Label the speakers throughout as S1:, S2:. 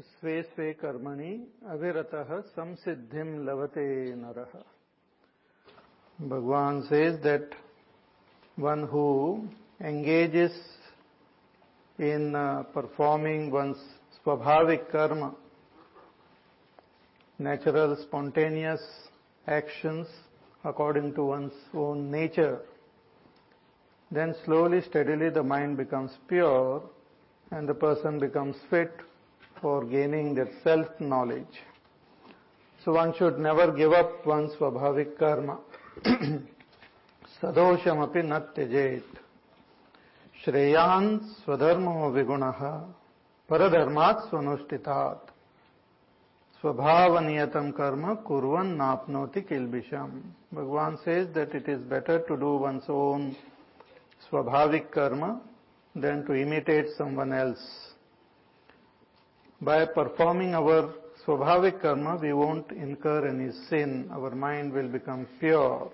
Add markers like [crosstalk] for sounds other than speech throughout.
S1: स्वे स्वे कर्मणि अविरतः संसिद्धिम लभते नरः Bhagwan says that one who engages in uh, performing one's swabhavik karma, natural spontaneous actions according to one's own nature, then slowly, steadily the mind becomes pure and the person becomes fit for gaining that self-knowledge. So one should never give up one's swabhavik karma. [clears throat] सदोषमपि न त्यजेत् श्रेयान् स्वधर्मो विगुणः परधर्मात् स्वनुष्ठितात् स्वभावनियतम कर्म कुर्वन नापनोति किलबिशम भगवान says that it is better to do one's own swabhavik karma than to imitate someone else by performing our swabhavik karma, we won't incur any sin. Our mind will become pure.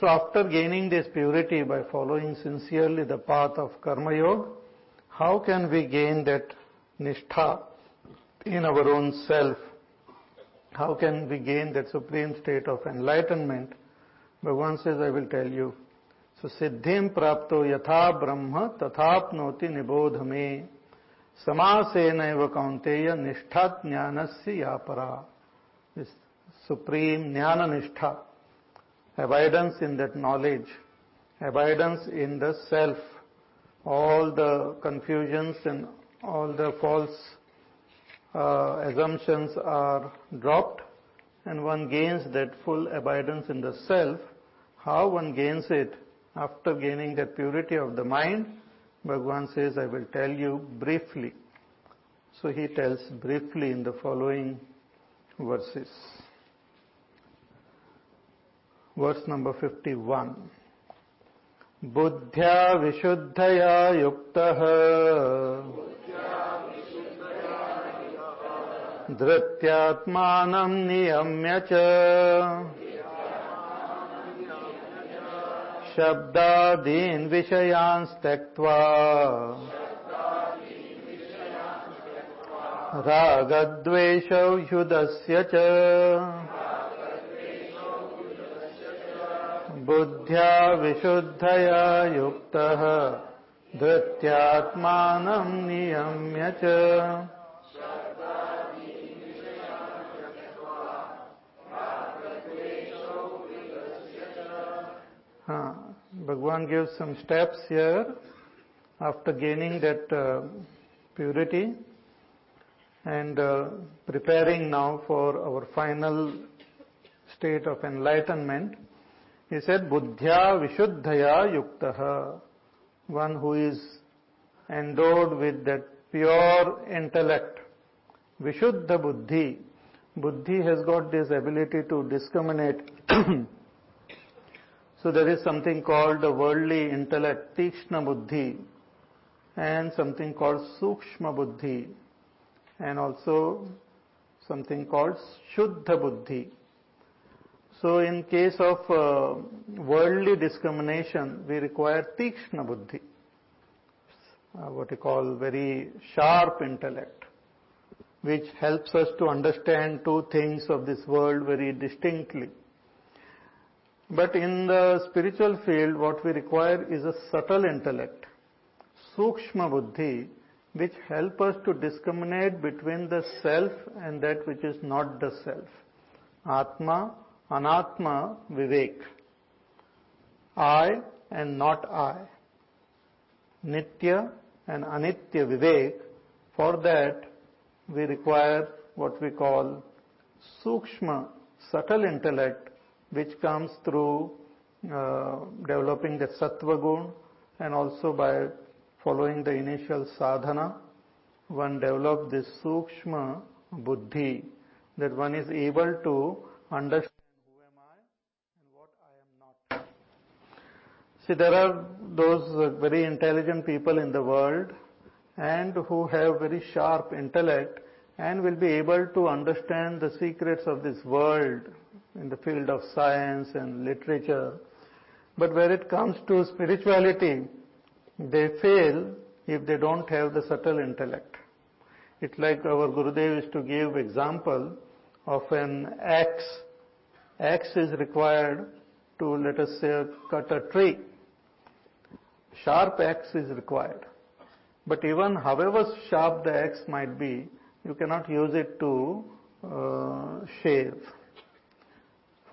S1: So after gaining this purity by following sincerely the path of karma yoga, how can we gain that nishtha in our own self? How can we gain that supreme state of enlightenment? Bhagavan says, I will tell you. So siddhim prapto yatha brahma tathapnoti nibodh Samase naiva kaunteya nishtha jnanasya yapara. This supreme jnana nishtha, abidance in that knowledge, abidance in the self, all the confusions and all the false uh, assumptions are dropped and one gains that full abidance in the self. How one gains it? After gaining that purity of the mind, Bhagwan says, I will tell you briefly. So he tells briefly in the following verses. Verse number 51. बुद्ध्या विशुद्धया युक्तः धृत्यात्मानं नियम्य च शब्दादीन् विषयान् त्यक्त्वा। रागद्वेषौषुधस्य च। बुद्ध्या विशुद्धया युक्तः। धृत्यात्मानं नियम्य च। Bhagwan gives some steps here after gaining that uh, purity and uh, preparing now for our final state of enlightenment. He said, Buddhya Vishuddhaya Yuktaha, one who is endowed with that pure intellect. Vishuddha Buddhi. Buddhi has got this ability to discriminate [clears throat] So there is something called the worldly intellect, Tikshna Buddhi, and something called Sukshma Buddhi, and also something called Shuddha Buddhi. So in case of uh, worldly discrimination, we require Tikshna Buddhi, uh, what we call very sharp intellect, which helps us to understand two things of this world very distinctly. But in the spiritual field, what we require is a subtle intellect, sukshma buddhi, which help us to discriminate between the self and that which is not the self. Atma, anatma, vivek. I and not I. Nitya and anitya vivek. For that, we require what we call sukshma, subtle intellect, which comes through uh, developing the sattva gun and also by following the initial sadhana, one develops this sukshma buddhi that one is able to understand who am I and what I am not. See, there are those uh, very intelligent people in the world and who have very sharp intellect and will be able to understand the secrets of this world in the field of science and literature. But where it comes to spirituality, they fail if they don't have the subtle intellect. It's like our Gurudev used to give example of an axe. Axe is required to, let us say, cut a tree. Sharp axe is required. But even however sharp the axe might be, you cannot use it to uh, shave.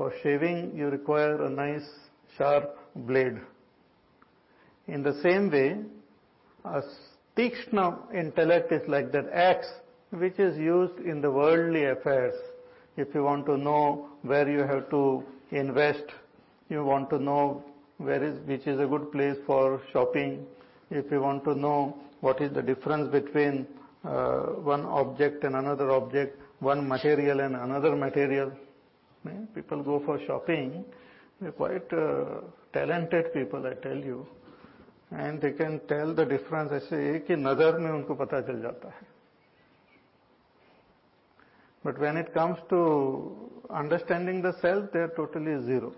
S1: For shaving, you require a nice sharp blade. In the same way, a Tikshna intellect is like that axe which is used in the worldly affairs. If you want to know where you have to invest, you want to know where is, which is a good place for shopping, if you want to know what is the difference between uh, one object and another object, one material and another material. People go for shopping, they're quite uh, talented people, I tell you. And they can tell the difference ऐसे एक ही नजर में उनको पता चल जाता है but when it comes to understanding the self they are totally zero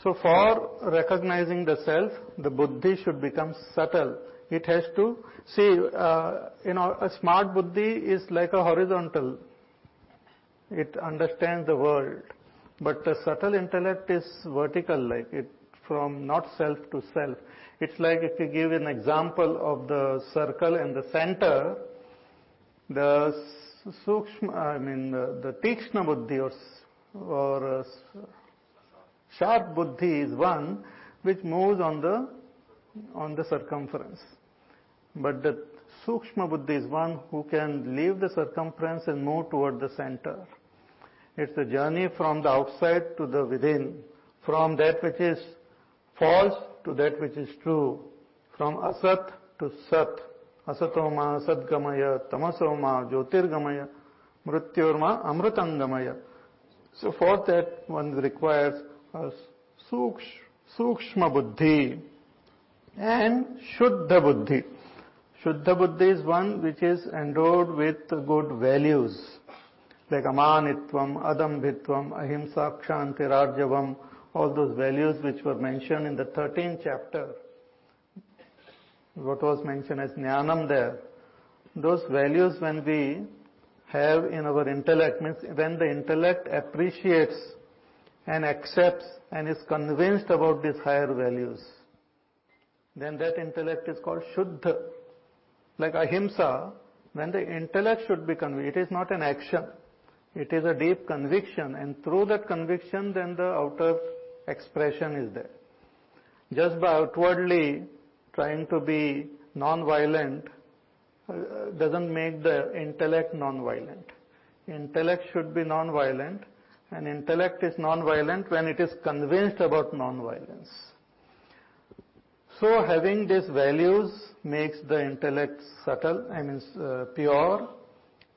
S1: So for recognizing the self, the buddhi should become subtle. It has to see, uh, you know, a smart buddhi is like a horizontal. it understands the world. But the subtle intellect is vertical, like it from not self to self. It's like if you give an example of the circle and the center, the sukshma, I mean the, the tikshna buddhi or, or uh, sharp buddhi is one which moves on the on the circumference. But the sukshma buddhi is one who can leave the circumference and move toward the center. It's a journey from the outside to the within, from that which is false to that which is true, from asat to sat, asatoma sadgamaya, tamasoma jyotirgamaya, mrityorma amrutangamaya. So for that one requires a sukshma buddhi and shuddha buddhi. Shuddha buddhi is one which is endowed with good values like amanitvam, adambhitvam, ahimsa, kshanti, rarjavam, all those values which were mentioned in the 13th chapter, what was mentioned as jnanam there, those values when we have in our intellect, means when the intellect appreciates and accepts and is convinced about these higher values, then that intellect is called Shuddha. Like ahimsa, when the intellect should be convinced, it is not an action. It is a deep conviction and through that conviction then the outer expression is there. Just by outwardly trying to be non-violent uh, doesn't make the intellect non-violent. Intellect should be non-violent and intellect is non-violent when it is convinced about non-violence. So having these values makes the intellect subtle, I mean uh, pure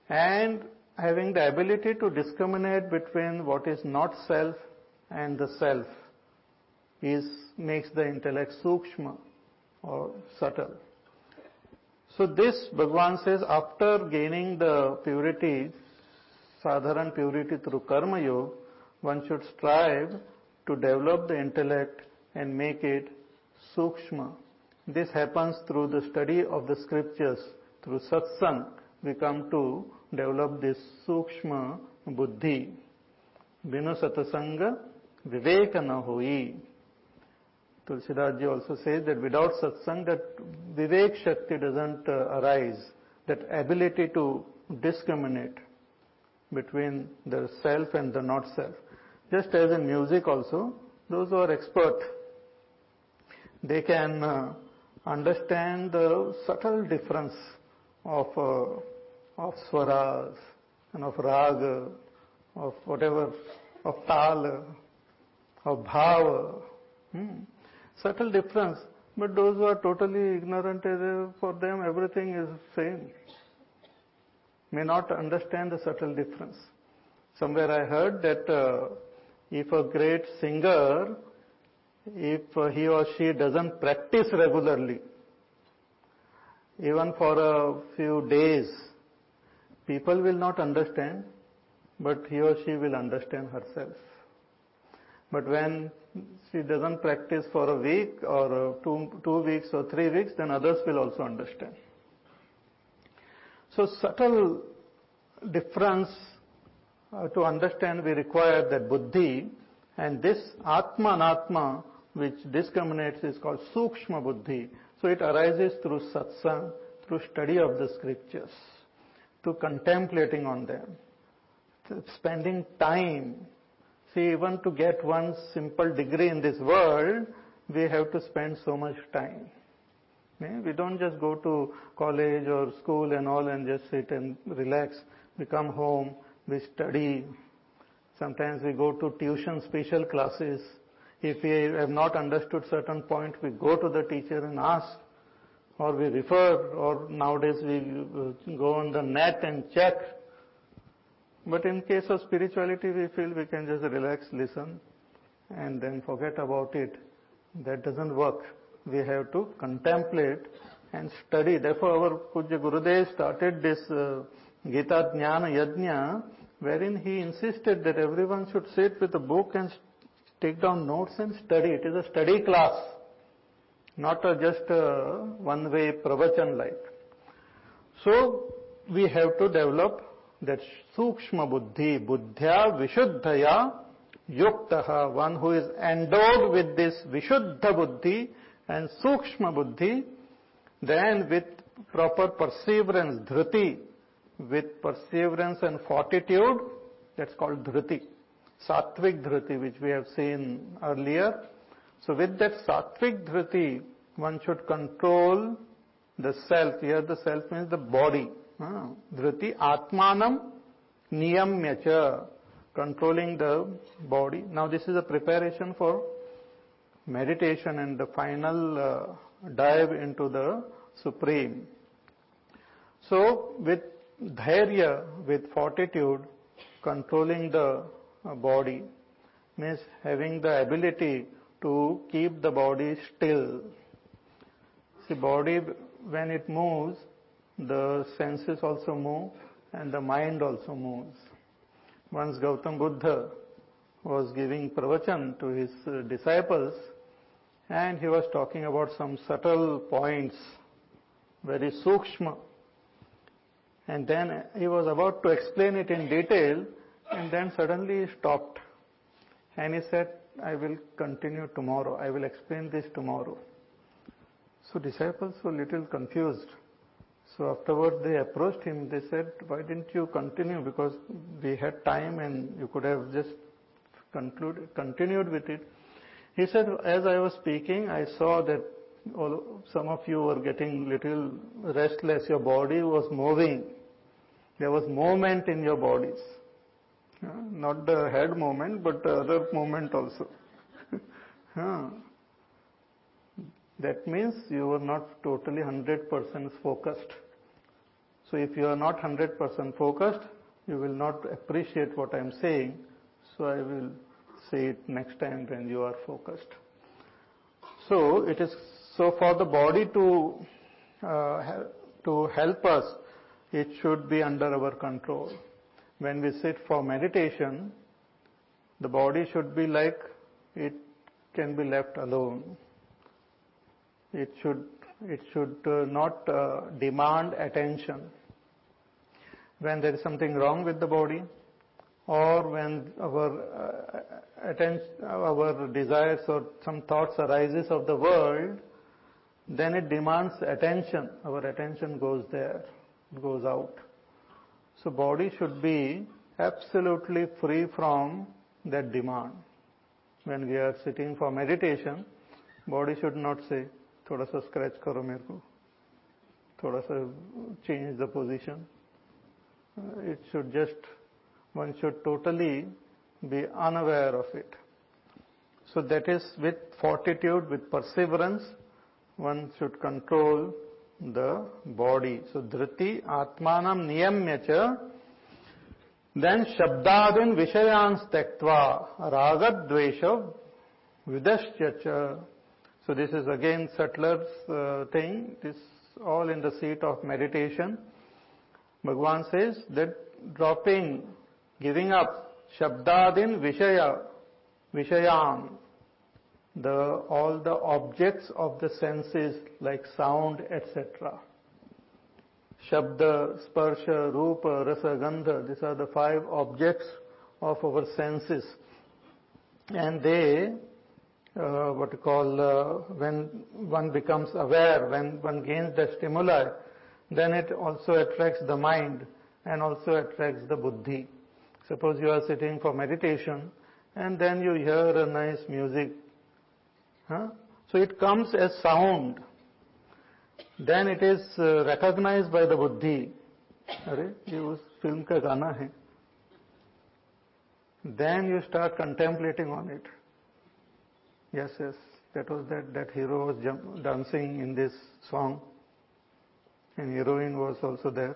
S1: and having the ability to discriminate between what is not self and the self is makes the intellect sukshma or subtle. So this Bhagwan says after gaining the purity, sadharan purity through karma yoga, one should strive to develop the intellect and make it sukshma. This happens through the study of the scriptures. Through satsang, we come to develop this sukshma buddhi. Binu satsanga viveka na hui. Tulsidas also says that without satsang, that vivek shakti doesn't uh, arise, that ability to discriminate between the self and the not self. Just as in music also, those who are expert, they can uh, understand the subtle difference of uh, of swaras and of raga, of whatever, of tal, of bhava. Hmm subtle difference. But those who are totally ignorant, uh, for them everything is same. May not understand the subtle difference. Somewhere I heard that uh, if a great singer, if he or she doesn't practice regularly, even for a few days, people will not understand, but he or she will understand herself. But when she doesn't practice for a week or two, two weeks or three weeks, then others will also understand. So subtle difference uh, to understand we require that buddhi and this atma anatma which discriminates is called sukshma buddhi. So it arises through satsang, through study of the scriptures, through contemplating on them, spending time. See, even to get one simple degree in this world, we have to spend so much time. We don't just go to college or school and all and just sit and relax. We come home, we study. Sometimes we go to tuition special classes. If we have not understood certain point, we go to the teacher and ask, or we refer, or nowadays we uh, go on the net and check. But in case of spirituality, we feel we can just relax, listen, and then forget about it. That doesn't work. We have to contemplate and study. Therefore, our Pujya Gurudev started this uh, Gita Jnana Yajna, wherein he insisted that everyone should sit with a book and take down notes and study. It is a study class, not a just a one-way pravachan like. So, we have to develop that sukshma buddhi, buddhya vishuddhaya yuktaha, one who is endowed with this vishuddha buddhi and sukshma buddhi, then with proper perseverance, dhriti, with perseverance and fortitude, that's called dhriti. Sattvic dhriti, which we have seen earlier. So with that sattvic dhriti, one should control the self. Here the self means the body. Dhriti atmanam niyamyacha, controlling the body. Now this is a preparation for meditation and the final uh, dive into the Supreme. So with dhairya, with fortitude, controlling the body means having the ability to keep the body still. The body, when it moves, the senses also move and the mind also moves. Once Gautam Buddha was giving pravachan to his disciples and he was talking about some subtle points, very sukshma. And then he was about to explain it in detail and then suddenly he stopped. And he said, I will continue tomorrow. I will explain this tomorrow. So disciples were little confused. So afterwards they approached him. They said, why didn't you continue? Because we had time and you could have just concluded, continued with it. He said, as I was speaking, I saw that all, some of you were getting little restless. Your body was moving. There was movement in your bodies. Not the head movement, but the other movement also. [laughs] that means you are not totally 100% focused. So if you are not 100% focused, you will not appreciate what I am saying. So I will say it next time when you are focused. So it is so for the body to uh, to help us, it should be under our control. When we sit for meditation, the body should be like it can be left alone. It should it should uh, not uh, demand attention. When there is something wrong with the body, or when our uh, attention, our desires or some thoughts arises of the world, then it demands attention. Our attention goes there, goes out. So body should be absolutely free from that demand. When we are sitting for meditation, body should not say, थोड़ा सा scratch करो मेरे को थोड़ा सा change the position. It should just one should totally be unaware of it. So that is with fortitude, with perseverance, one should control the body so धृति आत्मा नियम्य च देन शब्दादीन विषयांश त्यक्वा राग द्वेश विदश्य चो this is again subtlest thing this all in the seat of meditation Bhagavan says that dropping giving up शब्दादीन विषय विषयांश the, all the objects of the senses like sound, etc. Shabda, Sparsha, Rupa, Rasa, Gandha. These are the five objects of our senses. And they, uh, what you call, uh, when one becomes aware, when one gains the stimuli, then it also attracts the mind and also attracts the buddhi. Suppose you are sitting for meditation and then you hear a nice music. Huh? So it comes as sound. Then it is uh, recognized by the buddhi. अरे ये उस film का गाना है then you start contemplating on it. Yes, yes, that was that, that hero was jump, dancing in this song and heroine was also there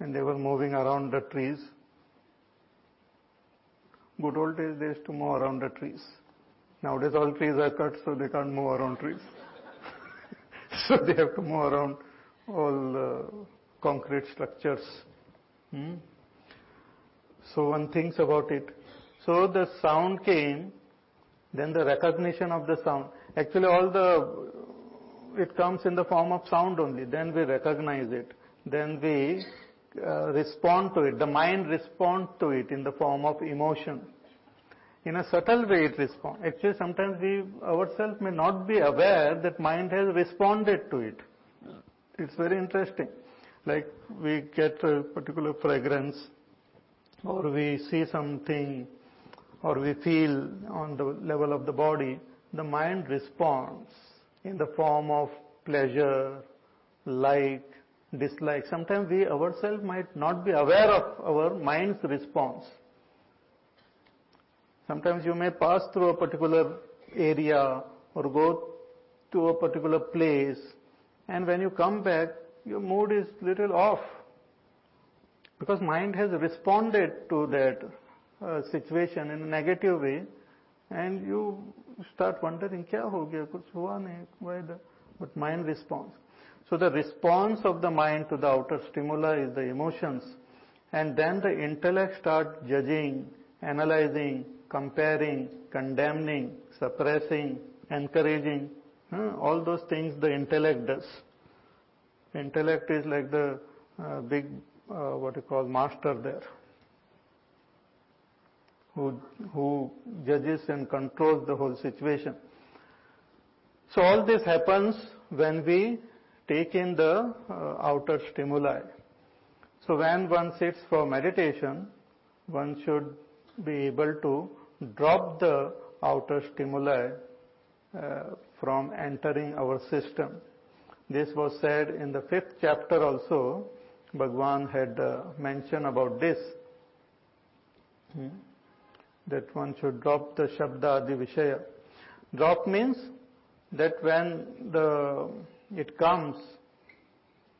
S1: and they were moving around the trees. Good old days they used to move around the trees. Nowadays all trees are cut so they can't move around trees. [laughs] so they have to move around all uh, concrete structures. Hmm? So one thinks about it. So the sound came, then the recognition of the sound. Actually all the, it comes in the form of sound only. Then we recognize it. Then we uh, respond to it. The mind responds to it in the form of emotion. In a subtle way it responds. Actually sometimes we ourselves may not be aware that mind has responded to it. It's very interesting. Like we get a particular fragrance or we see something or we feel on the level of the body, the mind responds in the form of pleasure, like, dislike. Sometimes we ourselves might not be aware of our mind's response. Sometimes you may pass through a particular area or go to a particular place and when you come back, your mood is little off. Because mind has responded to that uh, situation in a negative way and you start wondering kya ho gaya? Kuch hua nahi. Why the but mind responds. So the response of the mind to the outer stimuli is the emotions and then the intellect starts judging analyzing comparing condemning suppressing encouraging uh, all those things the intellect does intellect is like the uh, big uh, what you call master there who, who judges and controls the whole situation. So all this happens when we take in the uh, outer stimuli. So when one sits for meditation, one should be able to drop the outer stimuli uh, from entering our system. This was said in the fifth chapter also. Bhagwan had uh, mentioned about this. Hmm that one should drop the Shabda Adi Vishaya. Drop means that when the, it comes,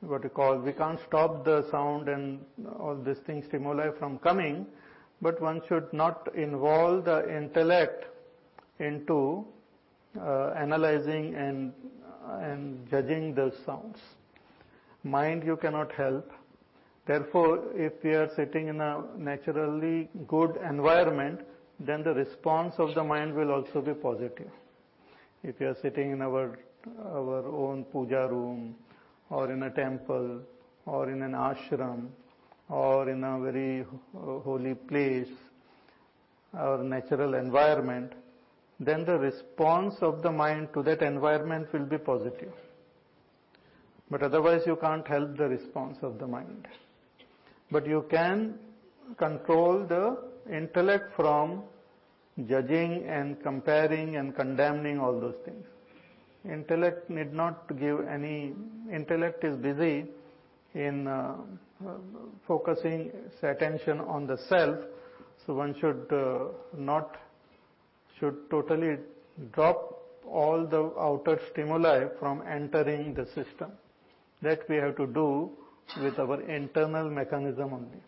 S1: what you call, we can't stop the sound and all these things, stimuli from coming, but one should not involve the intellect into uh, analyzing and, and judging the sounds. Mind you cannot help. Therefore, if we are sitting in a naturally good environment, then the response of the mind will also be positive. If you are sitting in our, our own puja room, or in a temple, or in an ashram, or in a very holy place, or natural environment, then the response of the mind to that environment will be positive. But otherwise you can't help the response of the mind. But you can control the intellect from judging and comparing and condemning all those things. Intellect need not give any, intellect is busy in uh, focusing attention on the self, so one should uh, not, should totally drop all the outer stimuli from entering the system. That we have to do with our internal mechanism only.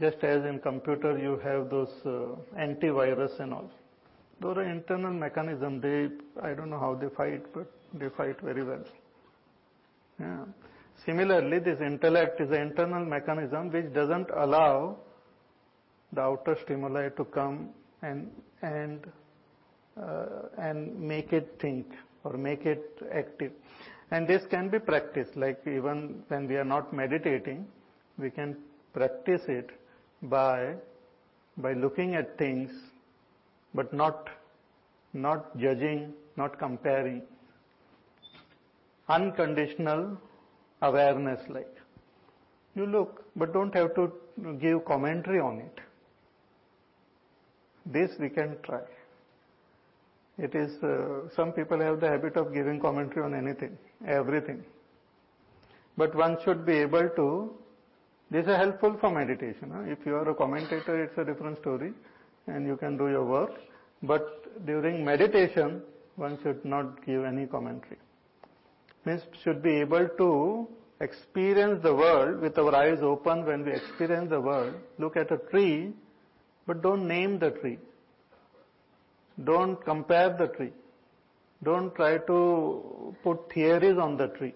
S1: Just as in computer you have those uh, antivirus and all. Those are internal mechanism. They, I don't know how they fight, but they fight very well. Yeah. Similarly, this intellect is an internal mechanism which doesn't allow the outer stimuli to come and and uh, and make it think or make it active. And this can be practiced, like even when we are not meditating, we can practice it by, by looking at things, but not, not judging, not comparing. Unconditional awareness like. You look, but don't have to give commentary on it. This we can try. It is, uh, some people have the habit of giving commentary on anything, everything. But one should be able to, this is helpful for meditation. Huh? If you are a commentator, it's a different story and you can do your work. But during meditation, one should not give any commentary. Means should be able to experience the world with our eyes open when we experience the world. Look at a tree, but don't name the tree. Don't compare the tree. Don't try to put theories on the tree.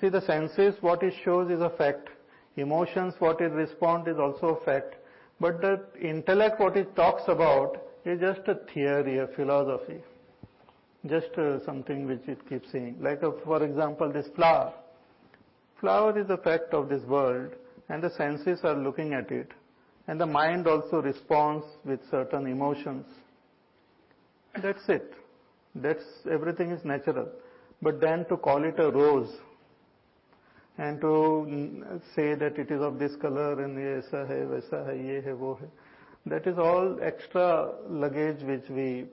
S1: See the senses, what it shows is a fact. Emotions, what it responds is also a fact. But the intellect, what it talks about is just a theory, a philosophy. Just uh, something which it keeps saying. Like, uh, for example, this flower. Flower is a fact of this world and the senses are looking at it and the mind also responds with certain emotions. That's it. That's everything is natural. But then to call it a rose and to say that it is of this color and ye hai, waisa hai, ye hai, wo hai, that is all extra luggage which we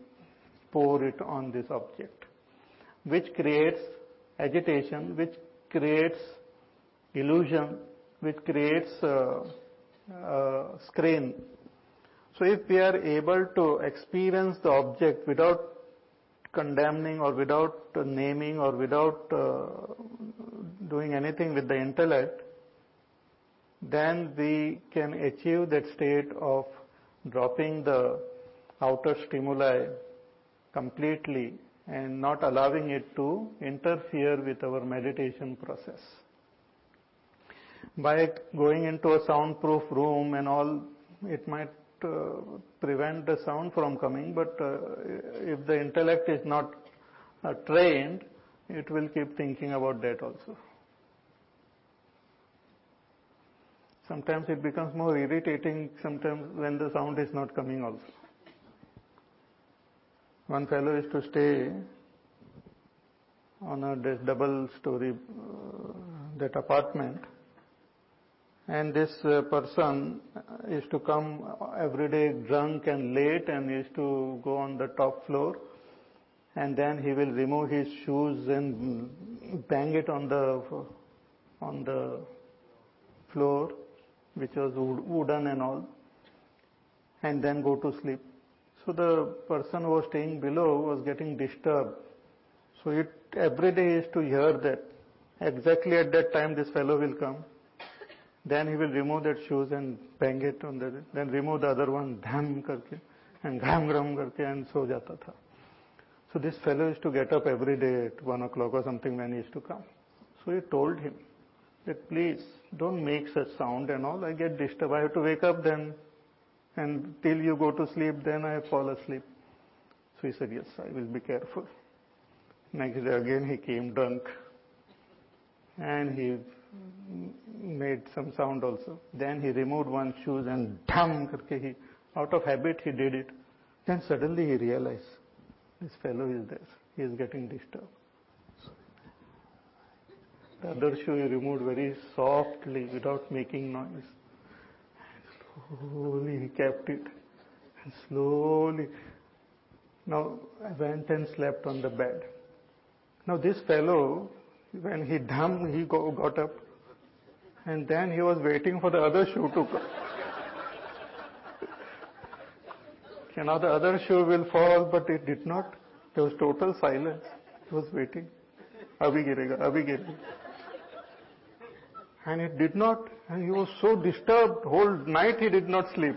S1: pour it on this object, which creates agitation, which creates illusion, which creates uh, uh, screen. So if we are able to experience the object without condemning or without naming or without uh, doing anything with the intellect, then we can achieve that state of dropping the outer stimuli completely and not allowing it to interfere with our meditation process by going into a soundproof room and all, it might uh, prevent the sound from coming, but uh, if the intellect is not uh, trained, it will keep thinking about that also. Sometimes it becomes more irritating sometimes when the sound is not coming also. One fellow is to stay on a double story, uh, that apartment. And this uh, person is to come every day drunk and late and is to go on the top floor. And then he will remove his shoes and bang it on the on the floor which was wooden and all and then go to sleep so the person who was staying below was getting disturbed so it every day is to hear that exactly at that time this fellow will come then he will remove that shoes and bang it on the, then remove the other one, dham karke, and gham gram karke, and so jata tha. So this fellow used to get up every day at one o'clock or something when he used to come. So he told him that please don't make such sound and all. I get disturbed. I have to wake up then, and till you go to sleep, then I fall asleep. So he said, yes, I will be careful. Next day again he came drunk, and he made some sound also. Then he removed one shoes and dham karke he, out of habit he did it. Then suddenly he realized, this fellow is there. He is getting disturbed. The other shoe he removed very softly without making noise. Slowly he kept it. And slowly. Now I went and slept on the bed. Now this fellow, when he dham, he got up and then he was waiting for the other shoe to come. [laughs] okay, now the other shoe will fall, but it did not. There was total silence. He was waiting. Abhi girega, abhi girega And it did not, and he was so disturbed, whole night he did not sleep.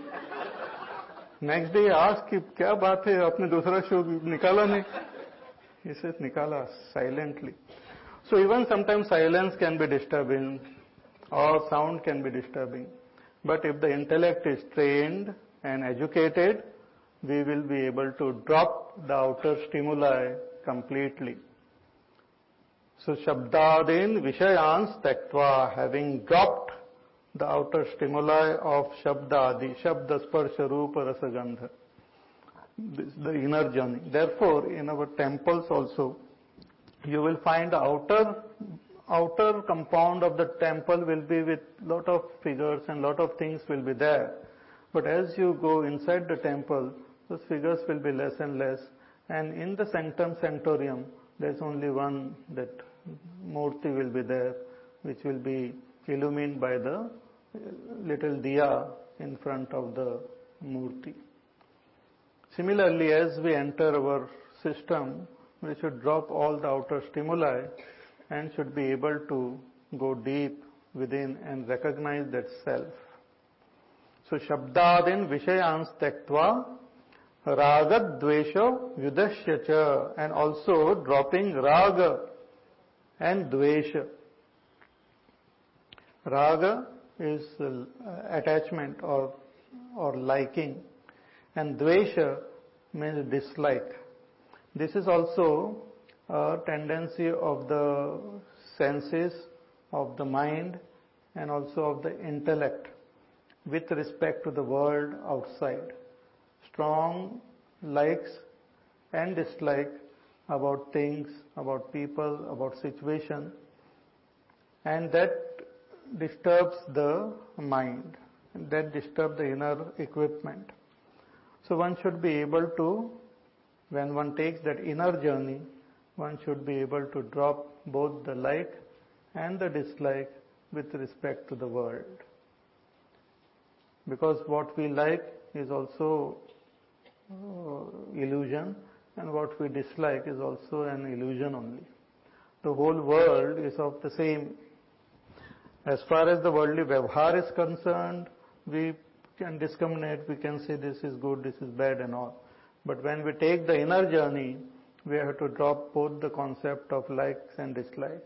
S1: Next day he asked कि क्या बात है आपने दूसरा शू निकाला नहीं He says निकाला silently. So even sometimes silence can be disturbing or sound can be disturbing. But if the intellect is trained and educated, we will be able to drop the outer stimuli completely. So Shabdadin Vishayans Taktva, having dropped the outer stimuli of Shabdadi, Shabda Sparsha Rupa Rasagandha, the inner journey. Therefore, in our temples also, you will find outer outer compound of the temple will be with lot of figures and lot of things will be there. But as you go inside the temple, those figures will be less and less. And in the sanctum sanctorium, there's only one that murti will be there, which will be illumined by the little diya in front of the murti. Similarly, as we enter our system, we should drop all the outer stimuli and should be able to go deep within and recognize that self. So Shabdadin Vishayans Tektva Raga Dvesha Yudashya and also dropping Raga and Dvesha. Raga is attachment or, or liking and Dvesha means dislike. This is also a tendency of the senses, of the mind and also of the intellect with respect to the world outside. Strong likes and dislike about things, about people, about situation, and that disturbs the mind, that disturbs the inner equipment. So one should be able to, when one takes that inner journey, one should be able to drop both the like and the dislike with respect to the world because what we like is also illusion and what we dislike is also an illusion only. The whole world is of the same. As far as the worldly vyavhar is concerned, we can discriminate, we can say this is good, this is bad and all. But when we take the inner journey, we have to drop both the concept of likes and dislikes,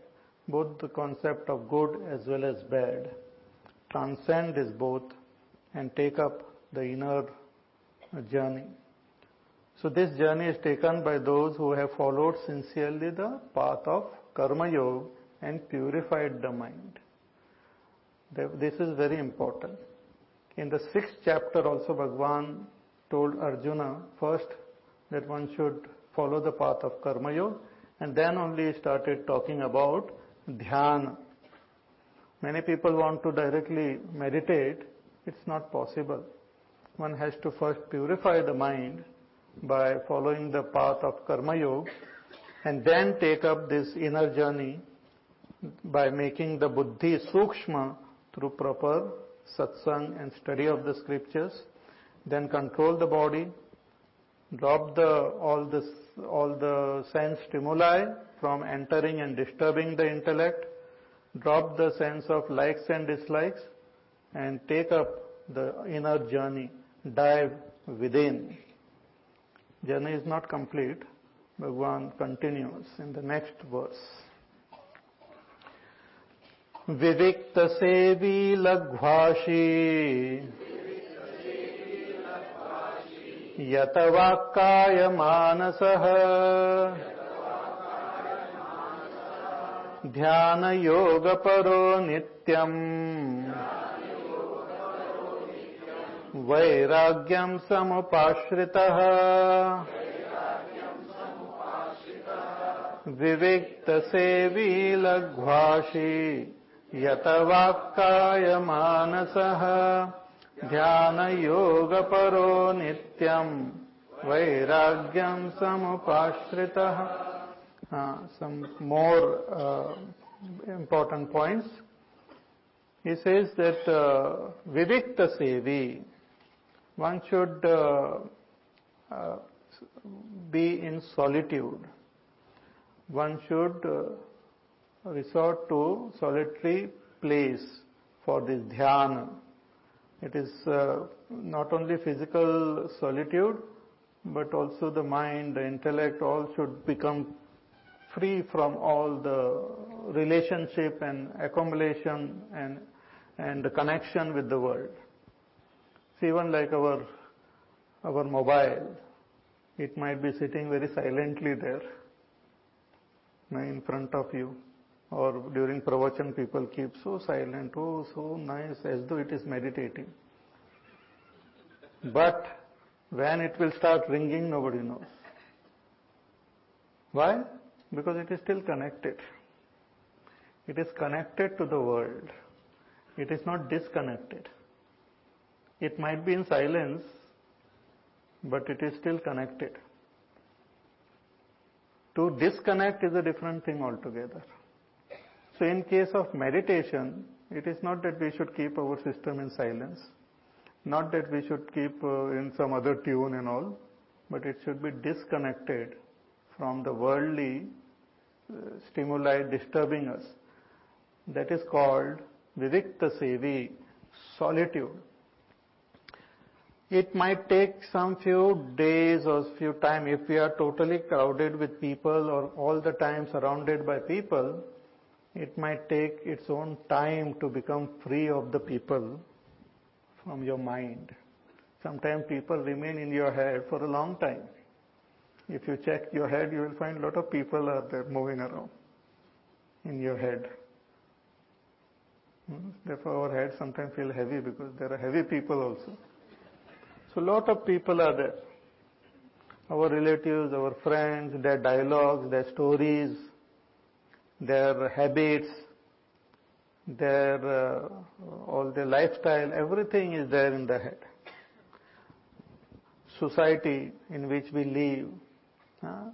S1: both the concept of good as well as bad. Transcend is both and take up the inner journey. So this journey is taken by those who have followed sincerely the path of karma yoga and purified the mind. This is very important. In the sixth chapter also Bhagwan told Arjuna first that one should follow the path of karma yoga and then only started talking about dhyana. Many people want to directly meditate it's not possible. One has to first purify the mind by following the path of Karma Yoga and then take up this inner journey by making the buddhi sukshma through proper satsang and study of the scriptures, then control the body, drop the all this all the sense stimuli from entering and disturbing the intellect, drop the sense of likes and dislikes, and take up the inner journey, dive within Journey is not complete. Bhagwan continues in the next verse. विविक्त सेवी लघ्वाशी यतवाक्काय मानसः ध्यानयोगपरो नित्यम् वैराग्यं समुपाश्रितः। विविक्तसेवी लघ्वाशी यतवाक्कायमानसः। ध्यानयोगपरो नित्यम् वैराग्यं समुपाश्रितः। more uh, important points. He says that uh, vivikta sevi, one should uh, uh, be in solitude. One should uh, resort to solitary place for this dhyana. It is not only physical solitude, but also the mind, the intellect, all should become free from all the relationship and accumulation and and the connection with the world. Even like our our mobile, it might be sitting very silently there. in front of you or during pravachan people keep so silent, oh so nice as though it is meditating. But when it will start ringing nobody knows. Why? Because it is still connected. It is connected to the world. It is not disconnected. It might be in silence, but it is still connected. To disconnect is a different thing altogether. So in case of meditation, it is not that we should keep our system in silence, not that we should keep uh, in some other tune and all, but it should be disconnected from the worldly uh, stimuli disturbing us. That is called vivikta sevi, solitude. It might take some few days or few time if we are totally crowded with people or all the time surrounded by people, it might take its own time to become free of the people from your mind. Sometimes people remain in your head for a long time. If you check your head, you will find a lot of people are there moving around in your head. Hmm? Therefore, our head sometimes feel heavy because there are heavy people also. So, lot of people are there. Our relatives, our friends, their dialogues, their stories, their habits, their uh, all their lifestyle, everything is there in the head. Society in which we live, uh,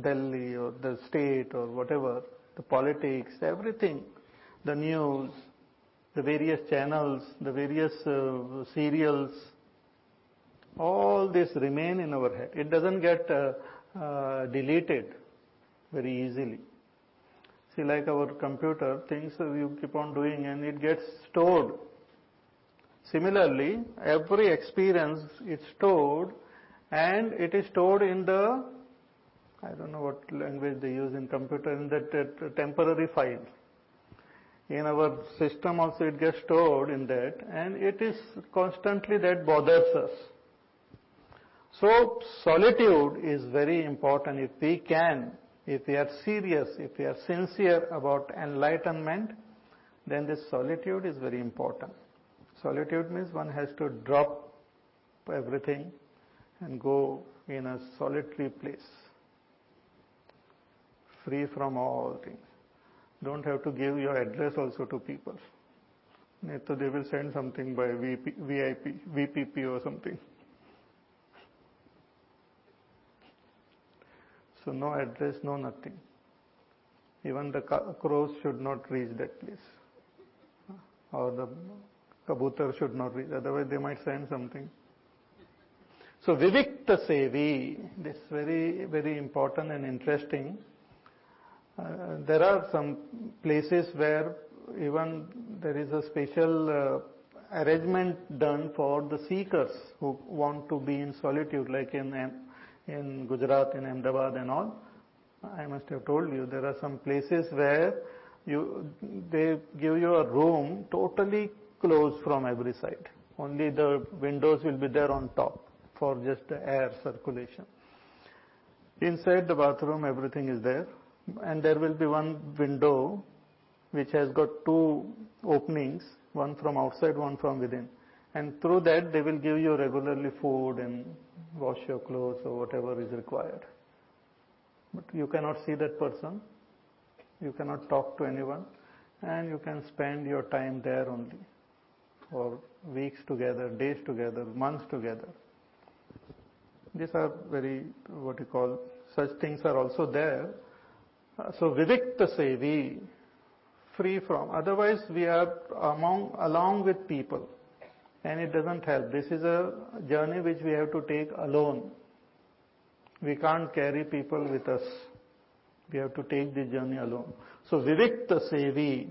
S1: Delhi or the state or whatever, the politics, everything, the news, the various channels, the various uh, serials, all this remain in our head. It doesn't get uh, uh, deleted very easily. See, like our computer, things you keep on doing and it gets stored. Similarly, every experience is stored and it is stored in the, I don't know what language they use in computer, in that temporary file in our system also it gets stored in that and it is constantly that bothers us. So solitude is very important if we can, if we are serious, if we are sincere about enlightenment, then this solitude is very important. Solitude means one has to drop everything and go in a solitary place, free from all things don't have to give your address also to people. So they will send something by VP, VIP, VPP or something. So no address, no nothing. Even the crows should not reach that place. Or the kabutar should not reach, otherwise they might send something. So Vivikta Sevi, this very, very important and interesting. Uh, there are some places where even there is a special uh, arrangement done for the seekers who want to be in solitude, like in in Gujarat, in Ahmedabad and all. I must have told you there are some places where you they give you a room totally closed from every side. Only the windows will be there on top for just air circulation. Inside the bathroom, everything is there and there will be one window which has got two openings, one from outside, one from within. And through that they will give you regularly food and wash your clothes or whatever is required. But you cannot see that person, you cannot talk to anyone, and you can spend your time there only for weeks together, days together, months together. These are very, what you call, such things are also there, so vivikta sevi, free from. Otherwise we are among, along with people and it doesn't help. This is a journey which we have to take alone. We can't carry people with us. We have to take the journey alone. So vivikta sevi.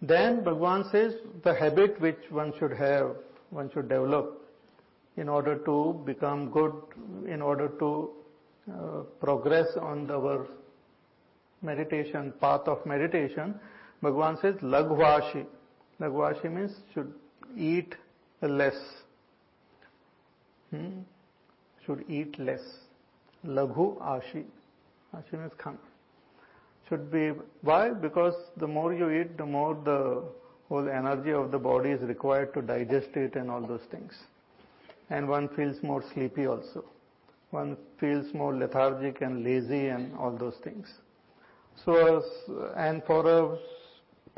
S1: Then Bhagwan says the habit which one should have, one should develop in order to become good, in order to uh, progress on our meditation, path of meditation, Bhagwan says lagvashi. Lagvashi means should eat less. Hmm? Should eat less. Laghu ashi. Hashim is khana. Should be, why? Because the more you eat, the more the whole energy of the body is required to digest it and all those things. And one feels more sleepy also. One feels more lethargic and lazy and all those things. So, and for a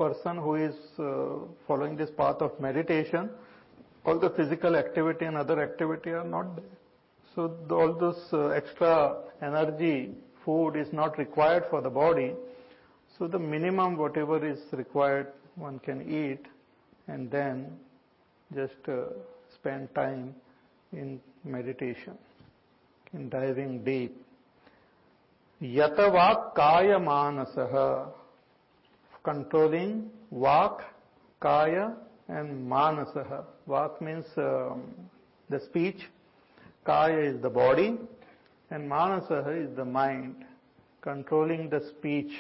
S1: person who is uh, following this path of meditation, all the physical activity and other activity are not there. So all this uh, extra energy, food is not required for the body. So the minimum whatever is required one can eat and then just uh, spend time in meditation, in diving deep. Yatavak kaya manasaha, controlling vak, kaya and manasaha. Vak means um, the speech, kaya is the body, and manasaha is the mind. Controlling the speech.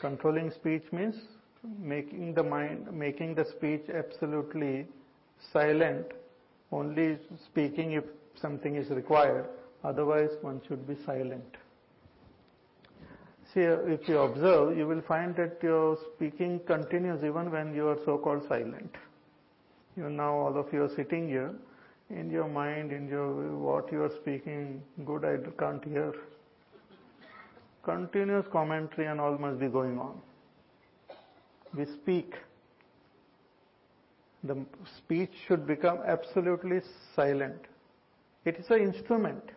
S1: Controlling speech means making the mind, making the speech absolutely silent, only speaking if something is required, otherwise one should be silent. If you observe, you will find that your speaking continues even when you are so-called silent. You now all of you are sitting here, in your mind, in your what you are speaking, good I can't hear. Continuous commentary and all must be going on. We speak. The speech should become absolutely silent. It is an instrument.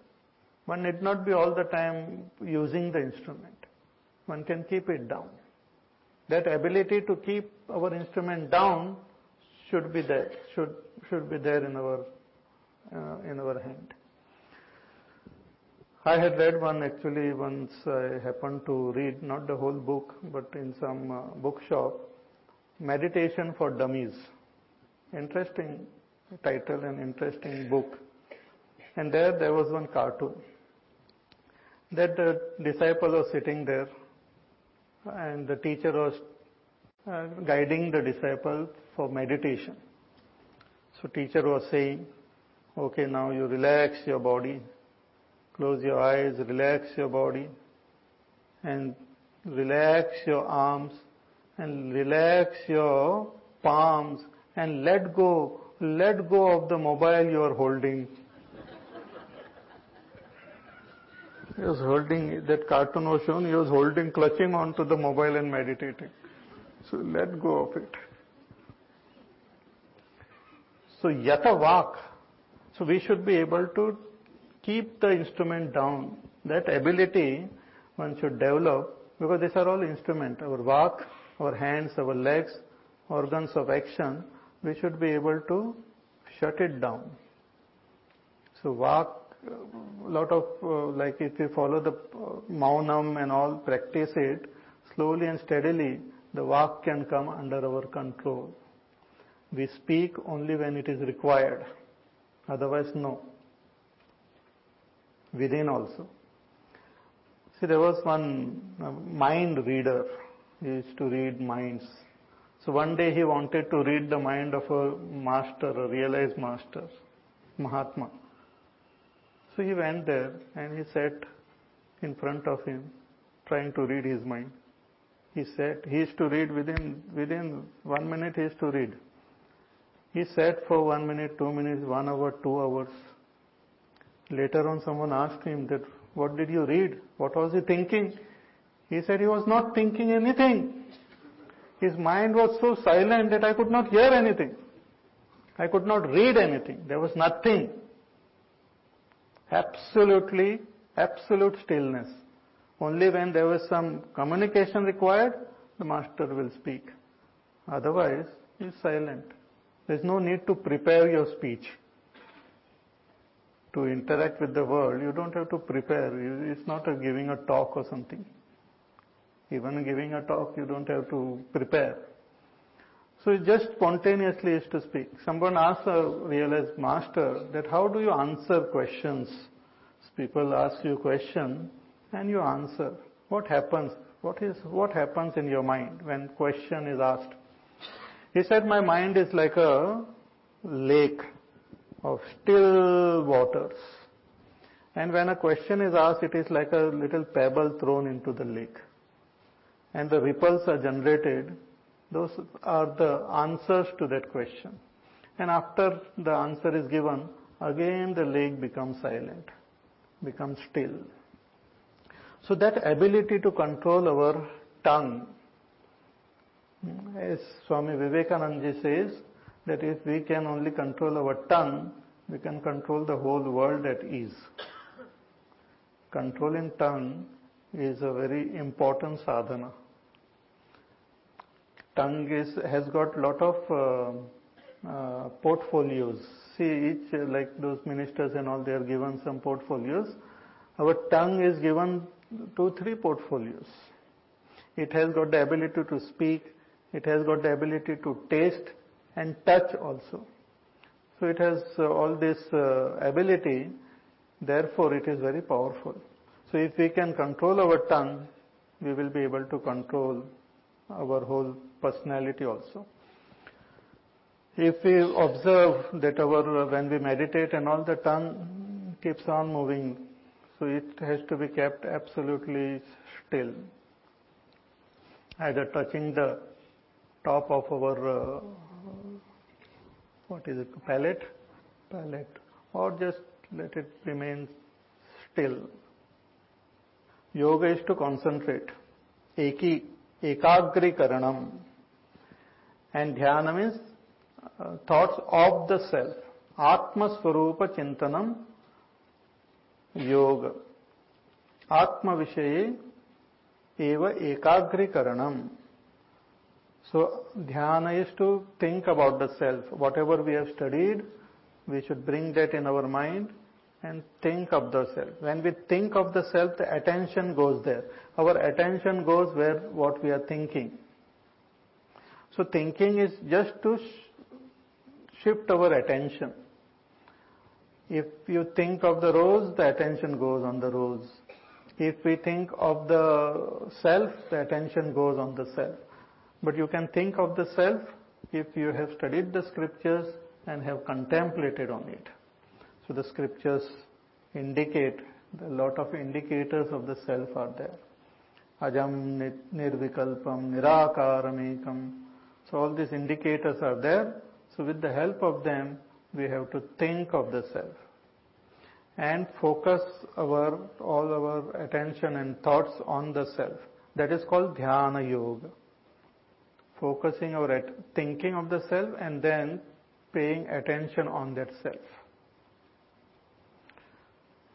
S1: One need not be all the time using the instrument one can keep it down. That ability to keep our instrument down should be there, should, should be there in our, uh, in our hand. I had read one actually once I happened to read, not the whole book, but in some uh, bookshop, Meditation for Dummies. Interesting title and interesting book. And there, there was one cartoon. That the disciple was sitting there and the teacher was uh, guiding the disciple for meditation. So teacher was saying, okay, now you relax your body, close your eyes, relax your body, and relax your arms, and relax your palms, and let go, let go of the mobile you are holding He was holding, that cartoon was shown, he was holding, clutching onto the mobile and meditating. So let go of it. So yata vak. So we should be able to keep the instrument down. That ability one should develop because these are all instruments. Our vak, our hands, our legs, organs of action, we should be able to shut it down. So vak lot of, uh, like if you follow the uh, maunam and all, practice it, slowly and steadily, the vak can come under our control. We speak only when it is required. Otherwise, no. Within also. See, there was one uh, mind reader. He used to read minds. So one day he wanted to read the mind of a master, a realized master, Mahatma. So he went there and he sat in front of him, trying to read his mind. He sat, he used to read within, within one minute he used to read. He sat for one minute, two minutes, one hour, two hours. Later on someone asked him that, what did you read? What was he thinking? He said he was not thinking anything. His mind was so silent that I could not hear anything. I could not read anything. There was nothing. Absolutely, absolute stillness. Only when there was some communication required, the master will speak. Otherwise, he is silent. There is no need to prepare your speech. To interact with the world, you don't have to prepare. It's not a giving a talk or something. Even giving a talk, you don't have to prepare. So it just spontaneously is to speak. Someone asks a realized master that how do you answer questions? People ask you question and you answer. What happens? What is, what happens in your mind when question is asked? He said, my mind is like a lake of still waters. And when a question is asked, it is like a little pebble thrown into the lake. And the ripples are generated. Those are the answers to that question. And after the answer is given, again the lake becomes silent, becomes still. So that ability to control our tongue, as Swami Vivekananda says, that if we can only control our tongue, we can control the whole world at ease. Controlling tongue is a very important sadhana. Tongue is, has got lot of uh, uh, portfolios. See, each, uh, like those ministers and all, they are given some portfolios. Our tongue is given two, three portfolios. It has got the ability to speak, it has got the ability to taste and touch also. So it has uh, all this uh, ability, therefore it is very powerful. So if we can control our tongue, we will be able to control our whole personality also. If we observe that our, when we meditate and all the tongue keeps on moving, so it has to be kept absolutely still. Either touching the top of our, uh, what is it, palate, palate, or just let it remain still. Yoga is to concentrate. Eki, एकाग्रीकरणम। And dhyana means thoughts of the self आत्मस्वरूप चिंतनम योग। आत्म विषय एव एकाग्रीकरणम। So dhyana is to think about the self whatever we have studied we should bring that in our mind and think of the self. When we think of the self, the attention goes there. Our attention goes where what we are thinking. So thinking is just to sh- shift our attention. If you think of the rose, the attention goes on the rose. If we think of the self, the attention goes on the self. But you can think of the self if you have studied the scriptures and have contemplated on it. So the scriptures indicate, a lot of indicators of the self are there. Ajam, Nirvikalpam, Nirakaramekam. So all these indicators are there. So with the help of them, we have to think of the self and focus our all our attention and thoughts on the self. That is called dhyana yoga. Focusing our thinking of the self and then paying attention on that self.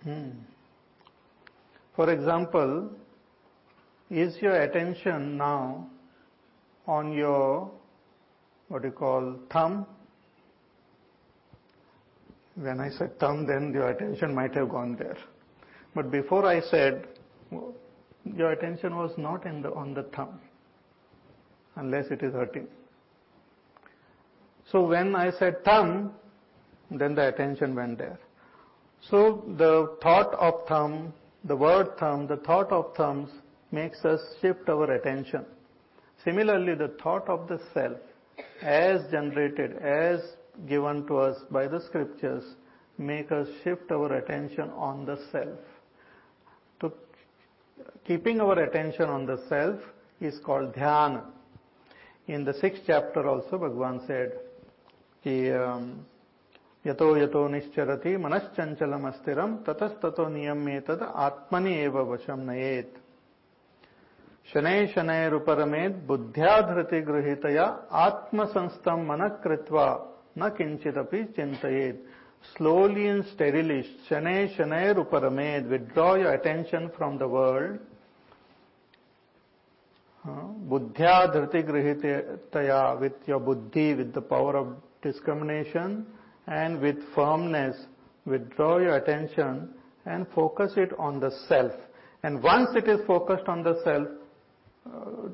S1: Hmm. For example, is your attention now on your what do you call thumb? When I said thumb, then your attention might have gone there. But before I said, your attention was not the, on the thumb, unless it is hurting. So when I said thumb, then the attention went there. So the thought of thumb, the word thumb, the thought of thumbs makes us shift our attention. Similarly, the thought of the self, as generated, as given to us by the scriptures, make us shift our attention on the self. To keeping our attention on the self is called dhyana. In the sixth chapter also, Bhagavan said, um, यतो यतो निश्चरति मनश्चंचलम अस्थिरम ततस्ततो नियमेत आत्मनि एव वशम नयेत। शनै शनैरुपरमेत बुद्ध्या धृति गृहितया आत्मसंस्तम मन कृत्वा न किंचित चिंत स्लोली इन स्टेरिली शनै शनैरुपरमेत withdraw your attention from the world बुद्ध्या धृति गृहितया with your buddhi with the power of discrimination and with firmness withdraw your attention and focus it on the self. And once it is focused on the self, uh,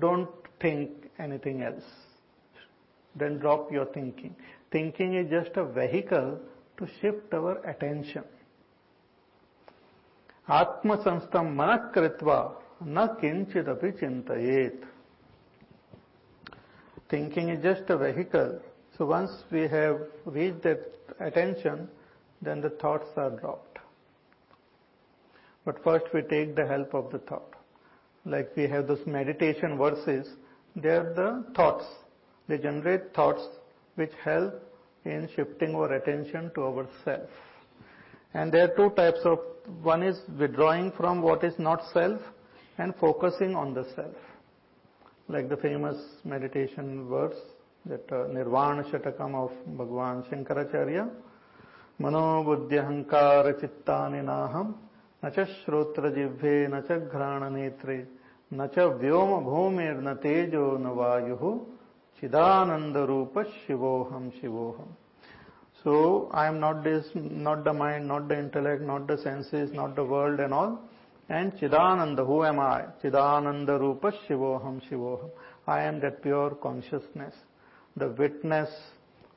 S1: don't think anything else. Then drop your thinking. Thinking is just a vehicle to shift our attention. आत्मसंस्थम मन कृत्वा न किंचिदपि चिंतयेत Thinking is just a vehicle so once we have reached that attention, then the thoughts are dropped. But first we take the help of the thought. Like we have those meditation verses, they are the thoughts. They generate thoughts which help in shifting our attention to ourself. And there are two types of, one is withdrawing from what is not self and focusing on the self. Like the famous meditation verse that uh, Nirvana Shatakam of Bhagwan Shankaracharya, मनोबुद्ध्यहंकार चित्तानि नाहम न च श्रोत्र जिह्वे न च घ्राण नेत्रे न च व्योम भूमिर्न तेजो न वायु चिदानंद रूप शिवोहम शिवोहम So I am not this, not the mind, not the intellect, not the senses, not the world and all. And Chidananda, who am I? Chidananda Rupa Shivoham Shivoham. I am that pure consciousness, the witness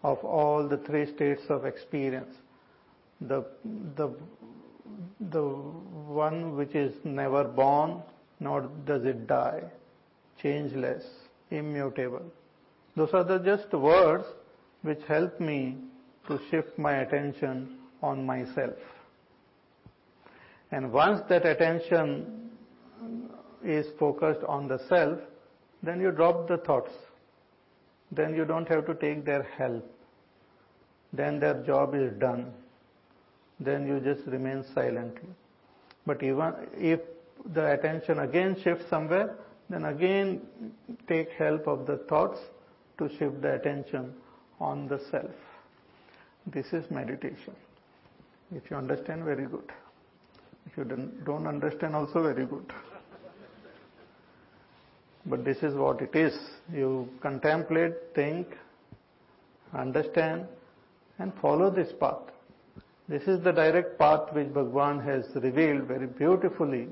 S1: of all the three states of experience. The, the, the one which is never born, nor does it die, changeless, immutable. Those are the just words which help me to shift my attention on myself. And once that attention is focused on the self, then you drop the thoughts. Then you don't have to take their help. Then their job is done. Then you just remain silently. But even if the attention again shifts somewhere, then again take help of the thoughts to shift the attention on the self. This is meditation. If you understand, very good. If you don't understand, also very good. But this is what it is. You contemplate, think, understand, and follow this path. This is the direct path which Bhagwan has revealed very beautifully.